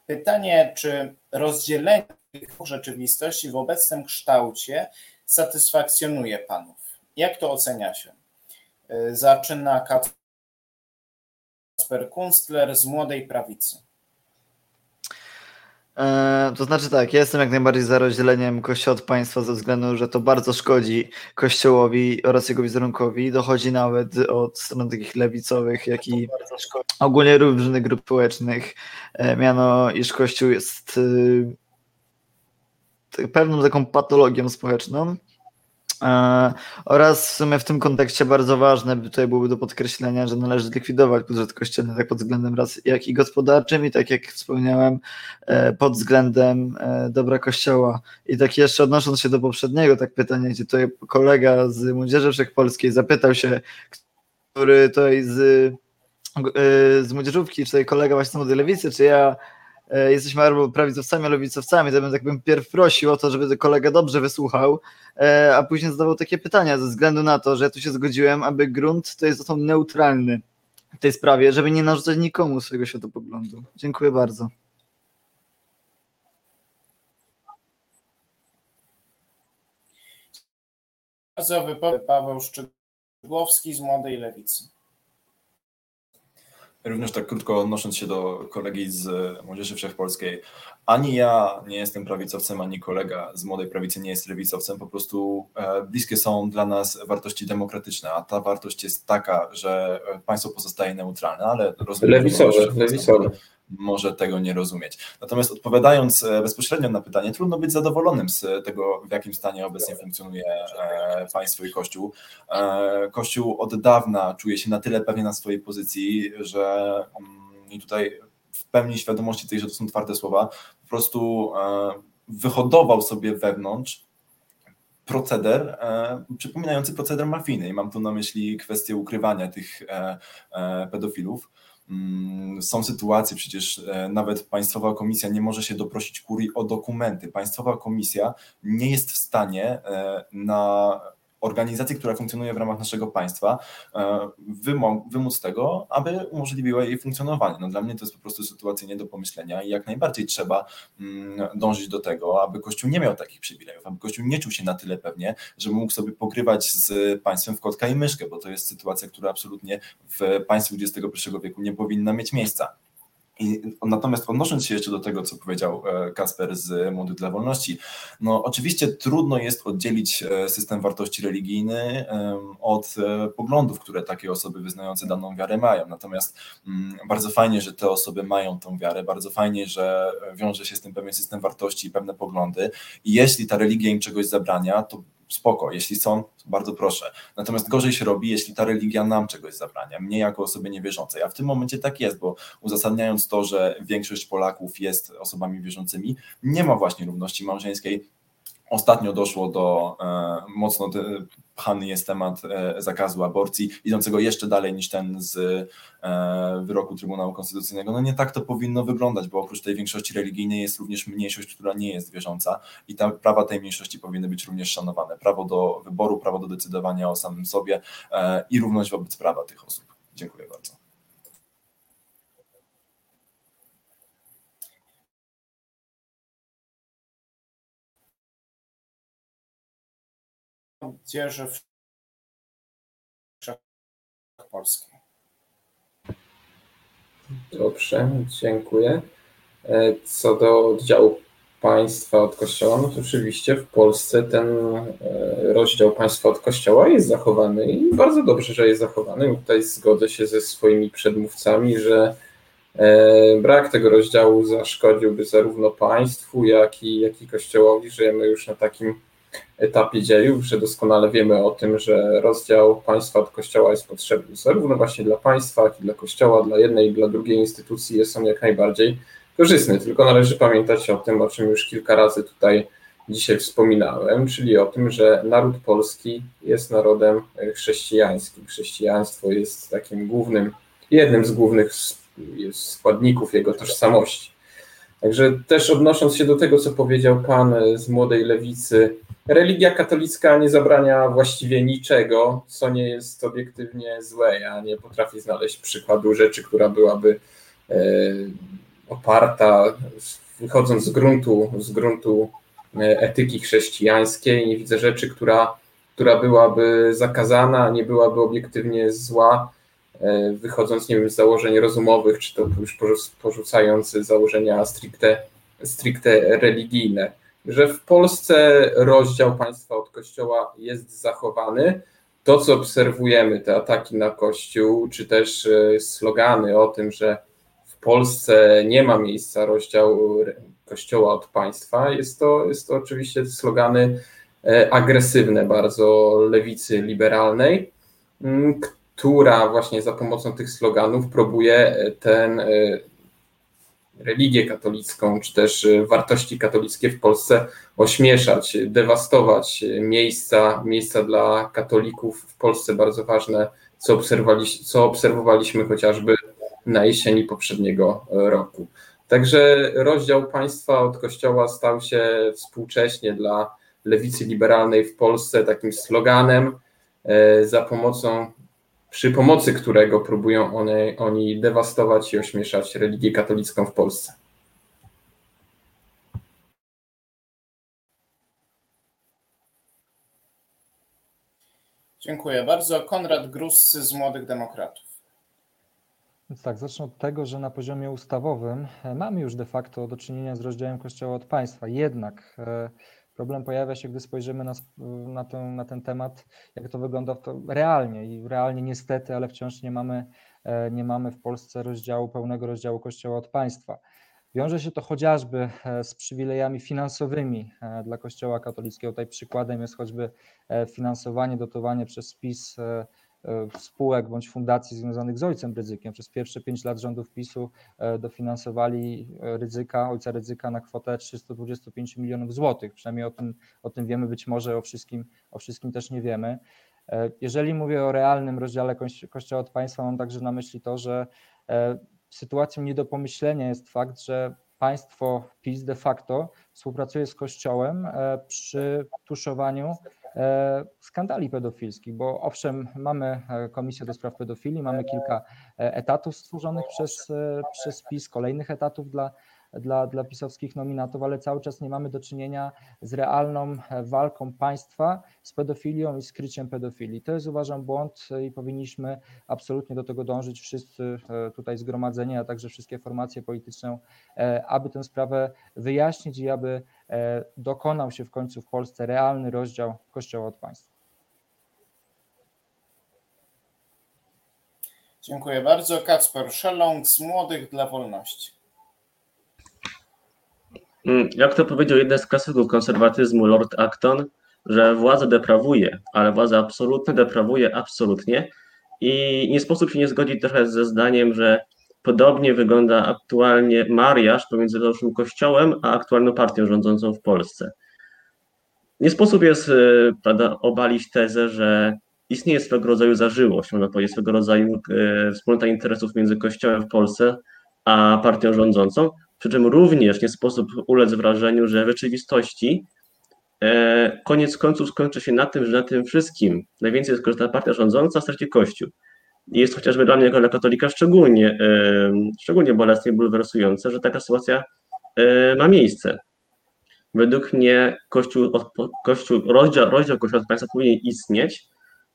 Pytanie, czy rozdzielenie tych rzeczywistości w obecnym kształcie satysfakcjonuje Panów? Jak to ocenia się? zaczyna Kasper Kunstler z Młodej Prawicy. E, to znaczy tak, ja jestem jak najbardziej za rozdzieleniem Kościoła od państwa ze względu, że to bardzo szkodzi Kościołowi oraz jego wizerunkowi. Dochodzi nawet od stron takich lewicowych, jak i ogólnie różnych grup społecznych. E, miano, iż Kościół jest e, pewną taką patologią społeczną, E, oraz w sumie w tym kontekście bardzo ważne tutaj byłoby do podkreślenia, że należy zlikwidować budżet kościelny tak pod względem raz jak i gospodarczym i tak jak wspomniałem e, pod względem e, dobra kościoła. I tak jeszcze odnosząc się do poprzedniego tak pytania, gdzie tutaj kolega z Młodzieży Wszechpolskiej zapytał się, który tutaj z, z młodzieżówki, czy tutaj kolega właśnie z Młodej Lewicy, czy ja E, jesteśmy albo prawicowcami, albo lewicowcami, to bym tak bym pierw prosił o to, żeby kolega dobrze wysłuchał, e, a później zadawał takie pytania ze względu na to, że ja tu się zgodziłem, aby grunt to jest zresztą neutralny w tej sprawie, żeby nie narzucać nikomu swojego światopoglądu. Dziękuję bardzo. Bardzo wypowiedź Paweł Szczygłowski z Młodej Lewicy. Również tak krótko odnosząc się do kolegi z Młodzieży Wszechpolskiej, ani ja nie jestem prawicowcem, ani kolega z Młodej Prawicy nie jest lewicowcem, po prostu e, bliskie są dla nas wartości demokratyczne, a ta wartość jest taka, że państwo pozostaje neutralne, ale lewicowe, lewicowe. Może tego nie rozumieć. Natomiast odpowiadając bezpośrednio na pytanie, trudno być zadowolonym z tego, w jakim stanie obecnie funkcjonuje państwo i Kościół. Kościół od dawna czuje się na tyle pewnie na swojej pozycji, że mm, i tutaj w pełni świadomości tej, że to są twarde słowa, po prostu wyhodował sobie wewnątrz proceder e, przypominający proceder mafijny. I mam tu na myśli kwestię ukrywania tych e, e, pedofilów. Mm, są sytuacje, przecież e, nawet Państwowa Komisja nie może się doprosić kurii o dokumenty. Państwowa Komisja nie jest w stanie e, na organizacji, która funkcjonuje w ramach naszego państwa, e, wymóc tego, aby umożliwiła jej funkcjonowanie. No dla mnie to jest po prostu sytuacja nie do pomyślenia i jak najbardziej trzeba mm, dążyć do tego, aby Kościół nie miał takich przywilejów, aby Kościół nie czuł się na tyle pewnie, że mógł sobie pogrywać z państwem w kotka i myszkę, bo to jest sytuacja, która absolutnie w państwie XXI wieku nie powinna mieć miejsca. I natomiast odnosząc się jeszcze do tego, co powiedział e, Kasper z Młodych dla Wolności, no oczywiście trudno jest oddzielić e, system wartości religijny od e, poglądów, które takie osoby wyznające daną wiarę mają. Natomiast mm, bardzo fajnie, że te osoby mają tą wiarę, bardzo fajnie, że wiąże się z tym pewien system wartości i pewne poglądy. I jeśli ta religia im czegoś zabrania, to spoko, jeśli są, bardzo proszę. Natomiast gorzej się robi, jeśli ta religia nam czegoś zabrania, mnie jako osoby niewierzącej. A w tym momencie tak jest, bo uzasadniając to, że większość Polaków jest osobami wierzącymi, nie ma właśnie równości małżeńskiej, Ostatnio doszło do e, mocno pchany jest temat e, zakazu aborcji, idącego jeszcze dalej niż ten z e, wyroku Trybunału Konstytucyjnego. No nie tak to powinno wyglądać, bo oprócz tej większości religijnej jest również mniejszość, która nie jest wierząca i ta, prawa tej mniejszości powinny być również szanowane. Prawo do wyboru, prawo do decydowania o samym sobie e, i równość wobec prawa tych osób. Dziękuję bardzo. Odzieży w Polskim. Dobrze, dziękuję. E, co do oddziału państwa od kościoła, no to oczywiście w Polsce ten e, rozdział państwa od kościoła jest zachowany i bardzo dobrze, że jest zachowany. Tutaj zgodzę się ze swoimi przedmówcami, że e, brak tego rozdziału zaszkodziłby zarówno państwu, jak i, jak i kościołowi. Żyjemy już na takim etapie dziejów, że doskonale wiemy o tym, że rozdział państwa od kościoła jest potrzebny zarówno właśnie dla państwa, jak i dla kościoła, dla jednej i dla drugiej instytucji jest on jak najbardziej korzystny. Tylko należy pamiętać o tym, o czym już kilka razy tutaj dzisiaj wspominałem, czyli o tym, że naród polski jest narodem chrześcijańskim. Chrześcijaństwo jest takim głównym, jednym z głównych składników jego tożsamości. Także też odnosząc się do tego, co powiedział pan z młodej lewicy, religia katolicka nie zabrania właściwie niczego, co nie jest obiektywnie złe. Ja nie potrafię znaleźć przykładu rzeczy, która byłaby e, oparta, wychodząc z gruntu, z gruntu e, etyki chrześcijańskiej, nie widzę rzeczy, która, która byłaby zakazana, nie byłaby obiektywnie zła, e, wychodząc, nie wiem, z założeń rozumowych, czy to już porzucając założenia stricte, stricte religijne że w Polsce rozdział państwa od kościoła jest zachowany. To, co obserwujemy, te ataki na kościół, czy też e, slogany o tym, że w Polsce nie ma miejsca rozdziału kościoła od państwa, jest to, jest to oczywiście slogany e, agresywne bardzo lewicy liberalnej, która właśnie za pomocą tych sloganów próbuje ten religię katolicką, czy też y, wartości katolickie w Polsce ośmieszać, dewastować miejsca, miejsca dla katolików w Polsce bardzo ważne, co, obserwowaliśmy, co obserwowaliśmy chociażby na jesieni poprzedniego roku. Także rozdział państwa od kościoła stał się współcześnie dla lewicy liberalnej w Polsce takim sloganem, e, za pomocą przy pomocy którego próbują one, oni dewastować i ośmieszać religię katolicką w Polsce. Dziękuję bardzo. Konrad Grus z Młodych Demokratów. Więc tak, zacznę od tego, że na poziomie ustawowym e, mamy już de facto do czynienia z rozdziałem Kościoła od państwa. Jednak e, Problem pojawia się, gdy spojrzymy na, na, ten, na ten temat, jak to wygląda to realnie. I realnie niestety, ale wciąż nie mamy nie mamy w Polsce rozdziału, pełnego rozdziału Kościoła od państwa. Wiąże się to chociażby z przywilejami finansowymi dla Kościoła katolickiego. Tutaj przykładem jest choćby finansowanie, dotowanie przez PiS E, spółek bądź fundacji związanych z ojcem ryzykiem. Przez pierwsze pięć lat rządów PiSu e, dofinansowali e, ryzyka, ojca ryzyka na kwotę 325 milionów złotych. Przynajmniej o tym, o tym wiemy, być może o wszystkim, o wszystkim też nie wiemy. Jeżeli mówię o realnym rozdziale Kościoła od państwa, mam także na myśli to, że sytuacją nie do pomyślenia jest fakt, że państwo PiS de facto współpracuje z Kościołem przy tuszowaniu E, skandali pedofilskich, bo owszem, mamy e, Komisję do Spraw Pedofilii, mamy kilka e, etatów stworzonych przez, przez PiS, kolejnych etatów dla dla, dla pisowskich nominatów, ale cały czas nie mamy do czynienia z realną walką państwa z pedofilią i skryciem pedofilii. To jest uważam błąd i powinniśmy absolutnie do tego dążyć wszyscy e, tutaj zgromadzeni, a także wszystkie formacje polityczne, e, aby tę sprawę wyjaśnić i aby e, dokonał się w końcu w Polsce realny rozdział Kościoła od państwa. Dziękuję bardzo. Kacper Szelong z Młodych dla Wolności. Mm, jak to powiedział jeden z klasyków konserwatyzmu, Lord Acton, że władza deprawuje, ale władza absolutna deprawuje absolutnie. I nie sposób się nie zgodzić trochę ze zdaniem, że podobnie wygląda aktualnie mariaż pomiędzy naszym kościołem a aktualną partią rządzącą w Polsce. Nie sposób jest e, prawda, obalić tezę, że istnieje swego rodzaju zażyłość, można powiedzieć, swego rodzaju e, wspólnota interesów między kościołem w Polsce a partią rządzącą, przy czym również nie sposób ulec wrażeniu, że w rzeczywistości e, koniec końców skończy się na tym, że na tym wszystkim najwięcej skorzysta partia rządząca, straci Kościół. Jest chociażby dla mnie jako dla katolika szczególnie, szczególnie bolesne i bulwersujące, że taka sytuacja ma miejsce. Według mnie Kościół, kościół rozdział, rozdział Kościoła od państwa powinien istnieć,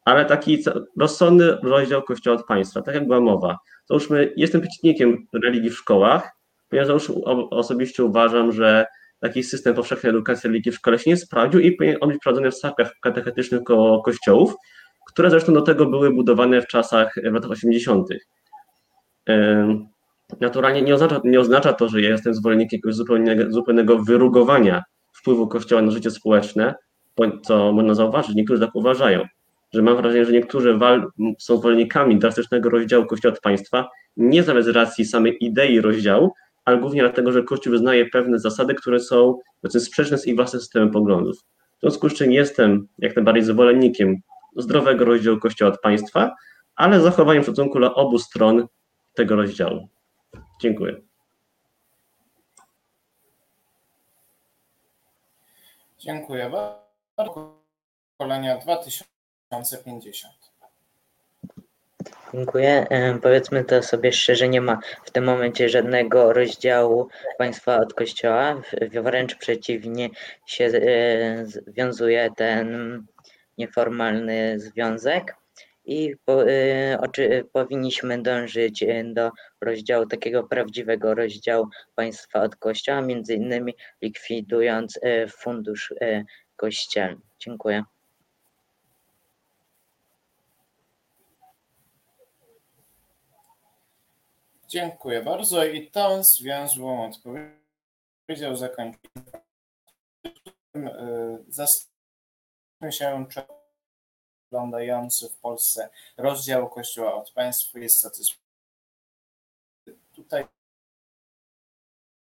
ale taki rozsądny rozdział Kościoła od państwa, tak jak była mowa. Załóżmy, jestem przeciwnikiem religii w szkołach, ponieważ osobiście uważam, że taki system powszechnej edukacji religii w szkole się nie sprawdził i powinien on być prowadzony w stawkach katechetycznych koło kościołów, które zresztą do tego były budowane w czasach, w latach 80. Naturalnie nie oznacza, nie oznacza to, że ja jestem zwolennikiem jakiegoś zupełnego, zupełnego wyrugowania wpływu Kościoła na życie społeczne, co można zauważyć, niektórzy tak uważają, że mam wrażenie, że niektórzy są zwolennikami drastycznego rozdziału Kościoła od państwa, nie z racji samej idei rozdziału, ale głównie dlatego, że Kościół wyznaje pewne zasady, które są sprzeczne z ich własnym systemem poglądów. W związku z czym jestem jak najbardziej zwolennikiem zdrowego rozdziału Kościoła od państwa, ale z zachowaniem szacunku dla obu stron tego rozdziału. Dziękuję. Dziękuję bardzo. Pokolenia 2050. Dziękuję. Powiedzmy to sobie szczerze, nie ma w tym momencie żadnego rozdziału państwa od kościoła. Wręcz przeciwnie się e, wiązuje ten nieformalny związek i po, oczy, powinniśmy dążyć e, do rozdziału, takiego prawdziwego rozdziału państwa od kościoła, między innymi likwidując fundusz kościelny. Dziękuję. Dziękuję bardzo i tą zwięzłą odpowiedzią zakończymy. Zastanówmy się, czy oglądający w Polsce rozdział Kościoła od państwa jest satysfakcjonujący. Tutaj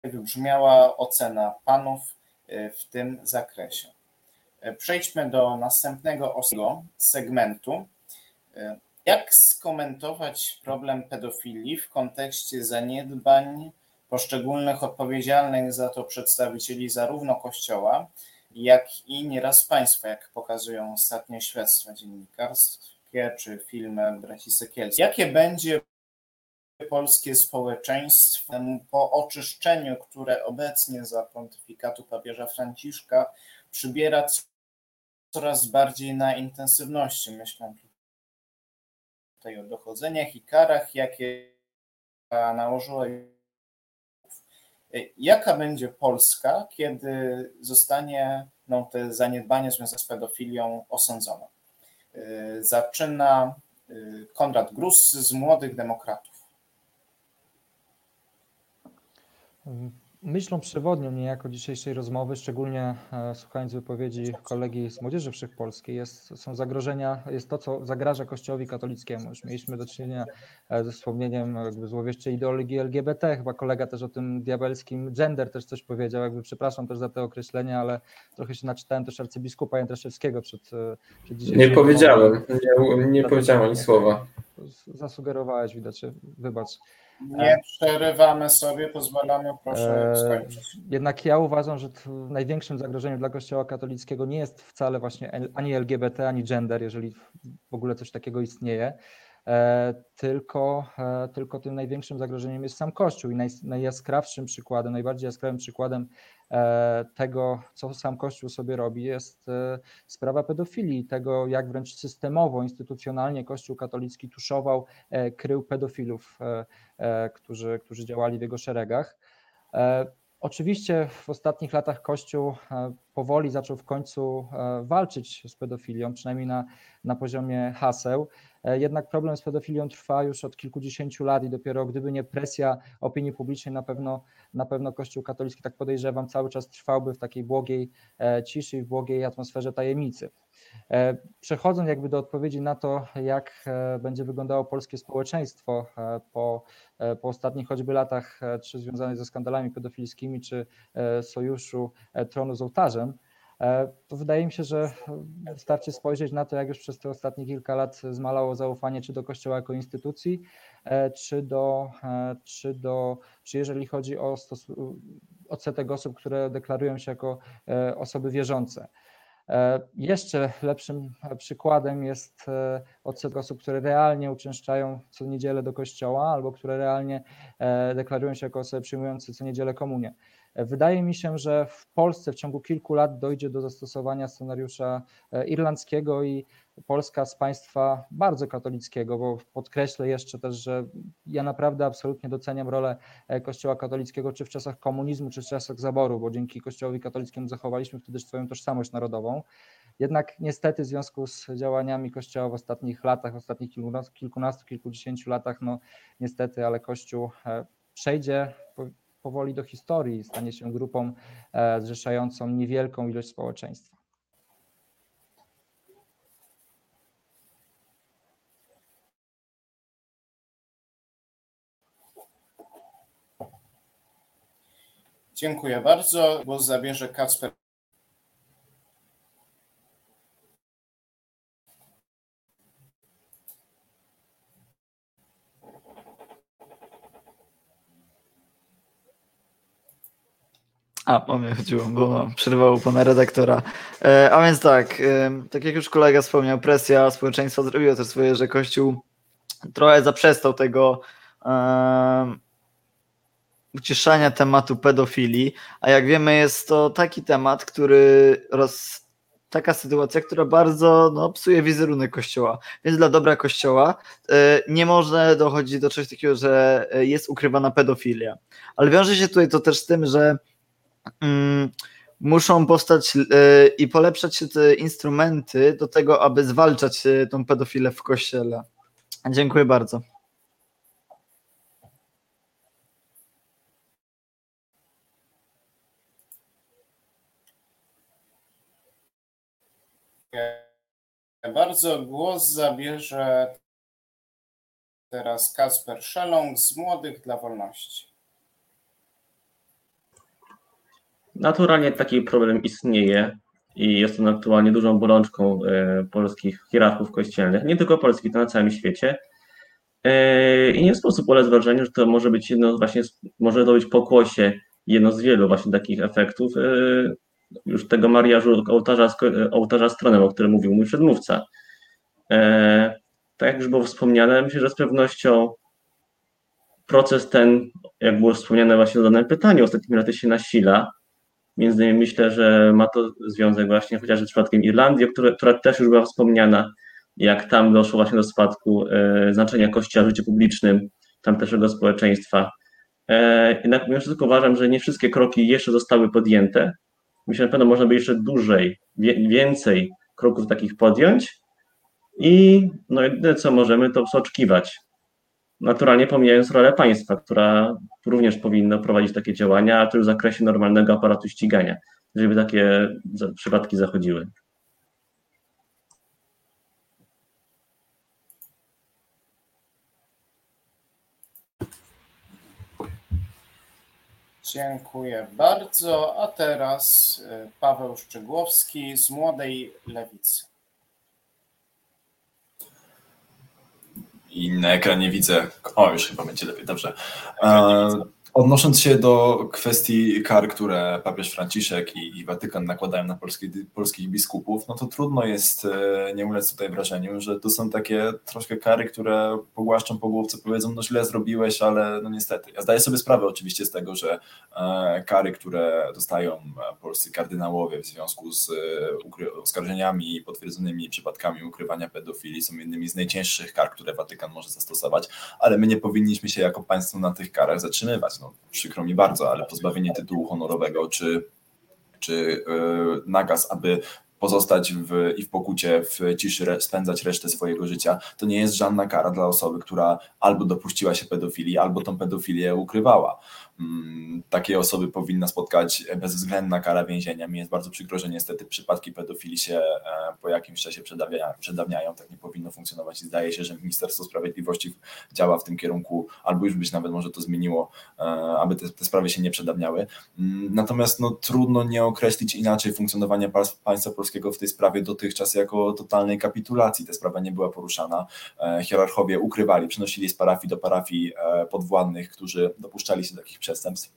wybrzmiała ocena panów e, w tym zakresie. E, przejdźmy do następnego segmentu. E, jak skomentować problem pedofilii w kontekście zaniedbań poszczególnych odpowiedzialnych za to przedstawicieli zarówno Kościoła, jak i nieraz państwa, jak pokazują ostatnie śledztwa dziennikarskie czy filmy braci Sekielskich? Jakie będzie polskie społeczeństwo po oczyszczeniu, które obecnie za pontyfikatu papieża Franciszka przybiera coraz bardziej na intensywności? Myślę tu tutaj o dochodzeniach i karach, jakie nałożyła. Jaka będzie Polska, kiedy zostanie no, te zaniedbanie związane z pedofilią osądzone? Zaczyna Konrad Grus z Młodych Demokratów. Myślą przewodnią niejako dzisiejszej rozmowy, szczególnie e, słuchając wypowiedzi kolegi z Młodzieży Wszechpolskiej, jest, są zagrożenia, jest to, co zagraża Kościołowi katolickiemu. Już mieliśmy do czynienia e, ze wspomnieniem jakby złowieszczej ideologii LGBT, chyba kolega też o tym diabelskim gender też coś powiedział, jakby przepraszam też za te określenia, ale trochę się naczytałem też arcybiskupa Jędraszewskiego przed, e, przed dzisiejszą Nie powiedziałem, nie, nie powiedziałem ani słowa. Zasugerowałeś, widać, wybacz. Nie przerywamy sobie, pozwalamy, proszę E, skończyć. Jednak ja uważam, że największym zagrożeniem dla Kościoła katolickiego nie jest wcale właśnie ani LGBT, ani gender, jeżeli w ogóle coś takiego istnieje, e, tylko, e, tylko tym największym zagrożeniem jest sam Kościół i naj, najjaskrawszym przykładem, najbardziej jaskrawym przykładem e, tego, co sam Kościół sobie robi, jest e, sprawa pedofilii, tego jak wręcz systemowo, instytucjonalnie Kościół katolicki tuszował, e, krył pedofilów, e, e, którzy, którzy działali w jego szeregach. E, Oczywiście w ostatnich latach Kościół e, powoli zaczął w końcu e, walczyć z pedofilią, przynajmniej na, na poziomie haseł. E, Jednak problem z pedofilią trwa już od kilkudziesięciu lat i dopiero gdyby nie presja opinii publicznej, na pewno, na pewno Kościół katolicki, tak podejrzewam, cały czas trwałby w takiej błogiej e, ciszy i w błogiej atmosferze tajemnicy. E, Przechodząc jakby do odpowiedzi na to, jak będzie wyglądało polskie społeczeństwo po, po ostatnich choćby latach, czy związanych ze skandalami pedofilskimi, czy sojuszu tronu z ołtarzem, to wydaje mi się, że e, wystarczy spojrzeć na to, jak już przez te ostatnie kilka lat zmalało zaufanie czy do Kościoła jako instytucji, e, czy do, e, czy do, czy jeżeli chodzi o odsetek osób, które deklarują się jako e, osoby wierzące. E, Jeszcze lepszym przykładem jest e, odsetek osób, które realnie uczęszczają co niedzielę do kościoła albo które realnie e, deklarują się jako osoby przyjmujące co niedzielę komunię. Wydaje mi się, że w Polsce w ciągu kilku lat dojdzie do zastosowania scenariusza e, irlandzkiego i Polska z państwa bardzo katolickiego, bo podkreślę jeszcze też, że ja naprawdę absolutnie doceniam rolę e, Kościoła katolickiego, czy w czasach komunizmu, czy w czasach zaboru, bo dzięki Kościołowi katolickiemu zachowaliśmy wtedy swoją tożsamość narodową. Jednak niestety w związku z działaniami Kościoła w ostatnich latach, w ostatnich kilkunastu, kilkudziesięciu latach, no niestety, ale Kościół e, przejdzie powoli do historii, stanie się grupą e, zrzeszającą niewielką ilość społeczeństwa. Dziękuję bardzo. Głos zabierze Kacper. A, o mnie chodziło, bo przerwało pana redaktora. E, a więc tak, e, tak jak już kolega wspomniał, presja społeczeństwa zrobiła też swoje, że Kościół trochę zaprzestał tego e, uciszania tematu pedofilii, a jak wiemy jest to taki temat, który roz, taka sytuacja, która bardzo no, psuje wizerunek Kościoła, więc dla dobra Kościoła e, nie może dochodzić do czegoś takiego, że jest ukrywana pedofilia. Ale wiąże się tutaj to też z tym, że muszą powstać e, i polepszać się te instrumenty do tego, aby zwalczać e, tą pedofilę w kościele. Dziękuję bardzo. Bardzo głos zabierze teraz Kacper Szeląg z Młodych dla Wolności. Naturalnie taki problem istnieje i jest on aktualnie dużą bolączką e, polskich hierarchów kościelnych, nie tylko polskich, to na całym świecie. E, I nie sposób ulec wrażeniu, że to może być jedno właśnie, może to być pokłosie, jedno z wielu właśnie takich efektów e, już tego mariażu ołtarza, ołtarza z tronem, o którym mówił mój przedmówca. Tak jak już było wspomniane, myślę, że z pewnością proces ten, jak było wspomniane właśnie w danym pytaniu, ostatnimi laty się nasila. Między innymi myślę, że ma to związek właśnie chociażby z przypadkiem Irlandii, która też już była wspomniana, jak tam doszło właśnie do spadku e, znaczenia Kościoła w życiu publicznym tamtejszego społeczeństwa. E, jednak mimo wszystko uważam, że nie wszystkie kroki jeszcze zostały podjęte. Myślę, że na pewno można by jeszcze dłużej, wie, więcej kroków takich podjąć. I no jedyne co możemy, to oczekiwać. Naturalnie pomijając rolę państwa, która również powinno prowadzić takie działania, a to już w zakresie normalnego aparatu ścigania, żeby takie przypadki zachodziły. Dziękuję bardzo. A teraz y, Paweł Szczygłowski z Młodej Lewicy. I na ekranie widzę. O, już chyba będzie lepiej, dobrze. E, Odnosząc się do kwestii kar, które papież Franciszek i, i Watykan nakładają na polskich, polskich biskupów, no to trudno jest e, nie ulec tutaj wrażeniu, że to są takie troszkę kary, które pogłaszczą po główce, powiedzą, no źle zrobiłeś, ale no niestety. Ja zdaję sobie sprawę oczywiście z tego, że e, kary, które dostają polscy kardynałowie w związku z e, oskarżeniami i potwierdzonymi przypadkami ukrywania pedofilii są jednymi z najcięższych kar, które Watykan może zastosować, ale my nie powinniśmy się jako państwo na tych karach zatrzymywać no, przykro mi bardzo, ale pozbawienie tytułu honorowego czy, czy yy, nakaz, aby pozostać w, i w pokucie, w ciszy spędzać resztę swojego życia, to nie jest żadna kara dla osoby, która albo dopuściła się pedofilii, albo tą pedofilię ukrywała. Mm, takie osoby powinna spotkać bezwzględna kara więzienia. Mi jest bardzo przykro, że niestety przypadki pedofilii się e, po jakimś czasie przedawniają. Tak nie powinno funkcjonować i zdaje się, że Ministerstwo Sprawiedliwości działa w tym kierunku, albo już być nawet może to zmieniło, e, aby te, te sprawy się nie przedawniały. Mm, natomiast no, trudno nie określić inaczej funkcjonowania państwa polskiego w tej sprawie dotychczas jako totalnej kapitulacji. Ta sprawa nie była poruszana. E, hierarchowie ukrywali, przenosili z parafii do parafii podwładnych, którzy dopuszczali się takich przestępstw.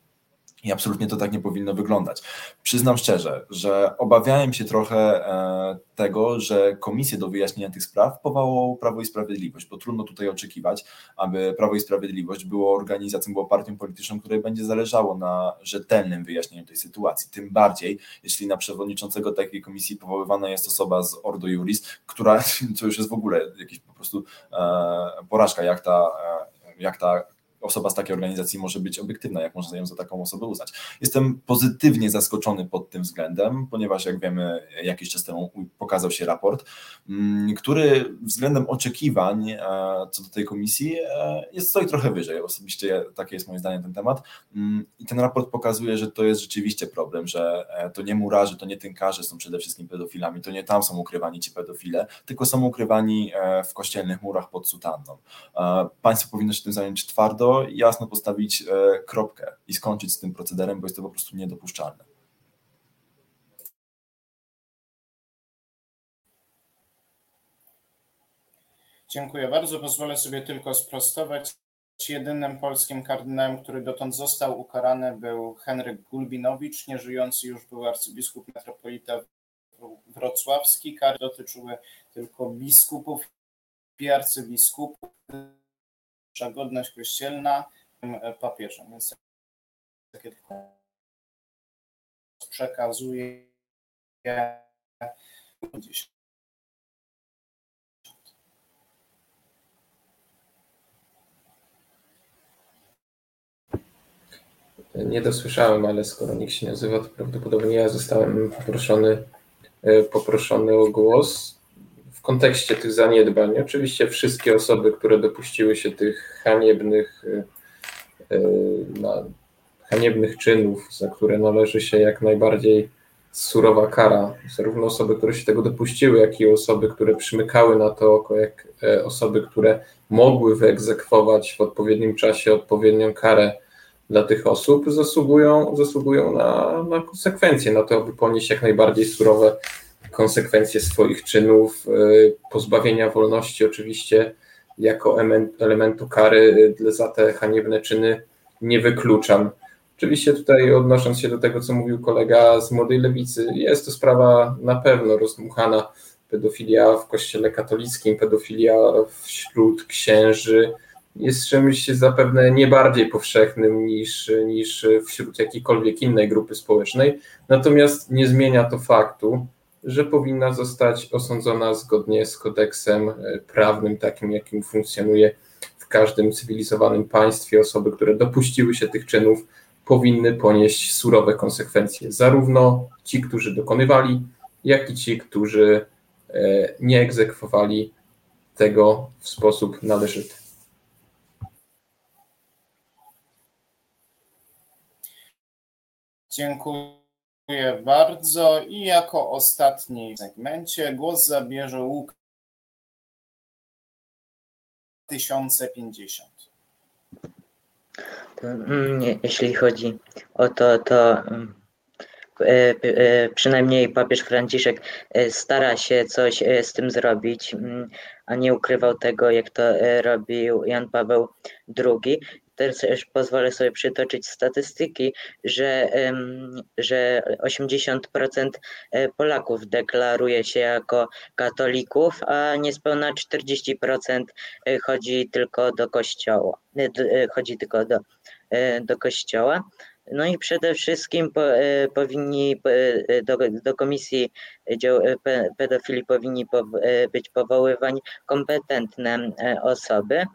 I absolutnie to tak nie powinno wyglądać. Przyznam szczerze, że obawiałem się trochę e, tego, że komisję do wyjaśnienia tych spraw powołało Prawo i Sprawiedliwość, bo trudno tutaj oczekiwać, aby Prawo i Sprawiedliwość było organizacją, było partią polityczną, której będzie zależało na rzetelnym wyjaśnieniu tej sytuacji. Tym bardziej, jeśli na przewodniczącego takiej komisji powoływana jest osoba z Ordo Juris, która, to już jest w ogóle jakiś po prostu e, porażka, jak ta, e, jak ta osoba z takiej organizacji może być obiektywna, jak można ją za taką osobę uznać. Jestem pozytywnie zaskoczony pod tym względem, ponieważ jak wiemy, jakiś czas temu pokazał się raport, mm, który względem oczekiwań e, co do tej komisji e, jest stoi trochę wyżej. Osobiście takie jest moje zdanie na ten temat. Mm, I ten raport pokazuje, że to jest rzeczywiście problem, że e, to nie murarzy, to nie tynkarze są przede wszystkim pedofilami, to nie tam są ukrywani ci pedofile, tylko są ukrywani w kościelnych murach pod sutanną. Państwo powinno się tym zająć twardo, jasno postawić e, kropkę i skończyć z tym procederem, bo jest to po prostu niedopuszczalne. Dziękuję bardzo. Pozwolę sobie tylko sprostować. Jedynym polskim kardynałem, który dotąd został ukarany, był Henryk Gulbinowicz, nieżyjący już był arcybiskup metropolita wrocławski. Kary dotyczyły tylko biskupów i arcybiskupów godność kościelna papieżem. Więc takie przekazuje gdzieś. Nie dosłyszałem, ale skoro nikt się nie nazywa, to prawdopodobnie ja zostałem poproszony, e, poproszony o głos kontekście tych zaniedbań, oczywiście wszystkie osoby, które dopuściły się tych haniebnych, e, e, haniebnych czynów, za które należy się jak najbardziej surowa kara, zarówno osoby, które się tego dopuściły, jak i osoby, które przymykały na to oko, jak e, osoby, które mogły wyegzekwować w odpowiednim czasie odpowiednią karę dla tych osób, zasługują, zasługują na, na konsekwencje, na to, aby ponieść jak najbardziej surowe konsekwencje swoich czynów, y, pozbawienia wolności oczywiście jako elementu kary y, za te haniebne czyny nie wykluczam. Oczywiście tutaj odnosząc się do tego, co mówił kolega z Młodej Lewicy, jest to sprawa na pewno rozdmuchana. Pedofilia w kościele katolickim, pedofilia wśród księży jest czymś zapewne nie bardziej powszechnym niż, niż wśród jakiejkolwiek innej grupy społecznej. Natomiast nie zmienia to faktu, że powinna zostać osądzona zgodnie z kodeksem e, prawnym, takim jakim funkcjonuje w każdym cywilizowanym państwie. Osoby, które dopuściły się tych czynów, powinny ponieść surowe konsekwencje. Zarówno ci, którzy dokonywali, jak i ci, którzy e, nie egzekwowali tego w sposób należyty. Dziękuję bardzo. I jako ostatni w segmencie głos zabierze Łukasz 2050. To, mm, jeśli chodzi o to, to mm, e, e, przynajmniej papież Franciszek e, stara się coś z tym zrobić, mm, a nie ukrywał tego, jak to robił Jan Paweł II. Też pozwolę sobie przytoczyć statystyki, że, że 80% Polaków deklaruje się jako katolików, a niespełna 40% chodzi tylko do kościoła, chodzi tylko do, do kościoła. No i przede wszystkim po, powinni do, do Komisji Pedofilii powinni po, być powoływani kompetentne osoby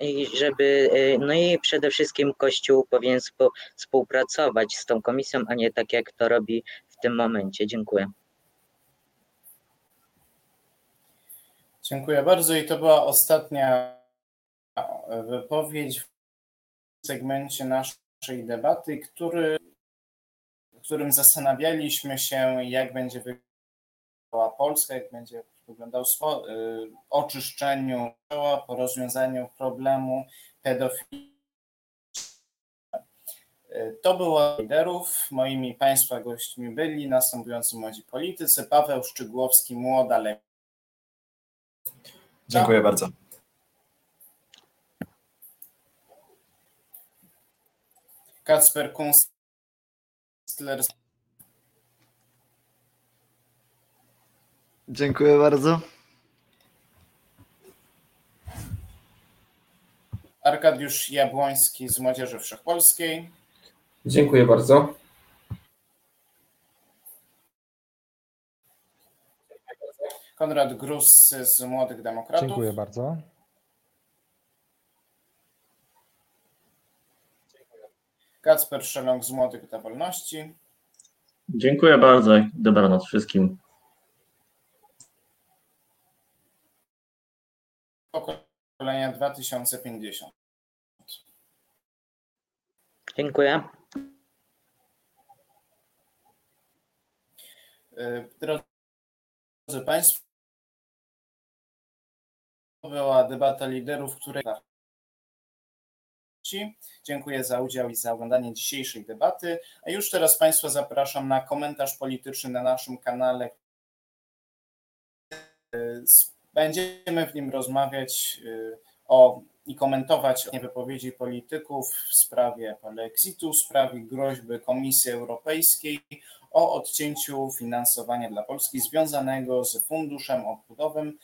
i żeby, no i przede wszystkim Kościół powinien współpracować z tą komisją, a nie tak jak to robi w tym momencie. Dziękuję. Dziękuję bardzo i to była ostatnia wypowiedź w segmencie naszej debaty, który, w którym zastanawialiśmy się, jak będzie wyglądała Polska, jak będzie wyglądał po y, oczyszczeniu po rozwiązaniu problemu pedofilii. Y, to było liderów. Moimi Państwa gośćmi byli następujący młodzi politycy. Paweł Szczygłowski, młoda lewica. Dziękuję bardzo. Kacper Kunstler. Dziękuję bardzo. Arkadiusz Jabłoński z Młodzieży Wszechpolskiej. Dziękuję bardzo. Konrad Grus z Młodych Demokratów. Dziękuję bardzo. Kacper Szelong z Młodych dla Wolności. Dziękuję bardzo. Dobranoc wszystkim. Pokolenia 2050. Dziękuję. Y, drodzy Państwo, była debata liderów, której Dziękuję za udział i za oglądanie dzisiejszej debaty. A już teraz Państwa zapraszam na komentarz polityczny na naszym kanale. Będziemy w nim rozmawiać y, o i komentować wypowiedzi polityków w sprawie polexitu, w sprawie groźby Komisji Europejskiej o odcięciu finansowania dla Polski związanego z funduszem odbudowym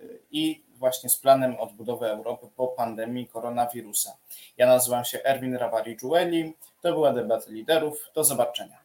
y, i właśnie z planem odbudowy Europy po pandemii koronawirusa. Ja nazywam się Erwin Rawari-Dżueli, to była debata liderów, do zobaczenia.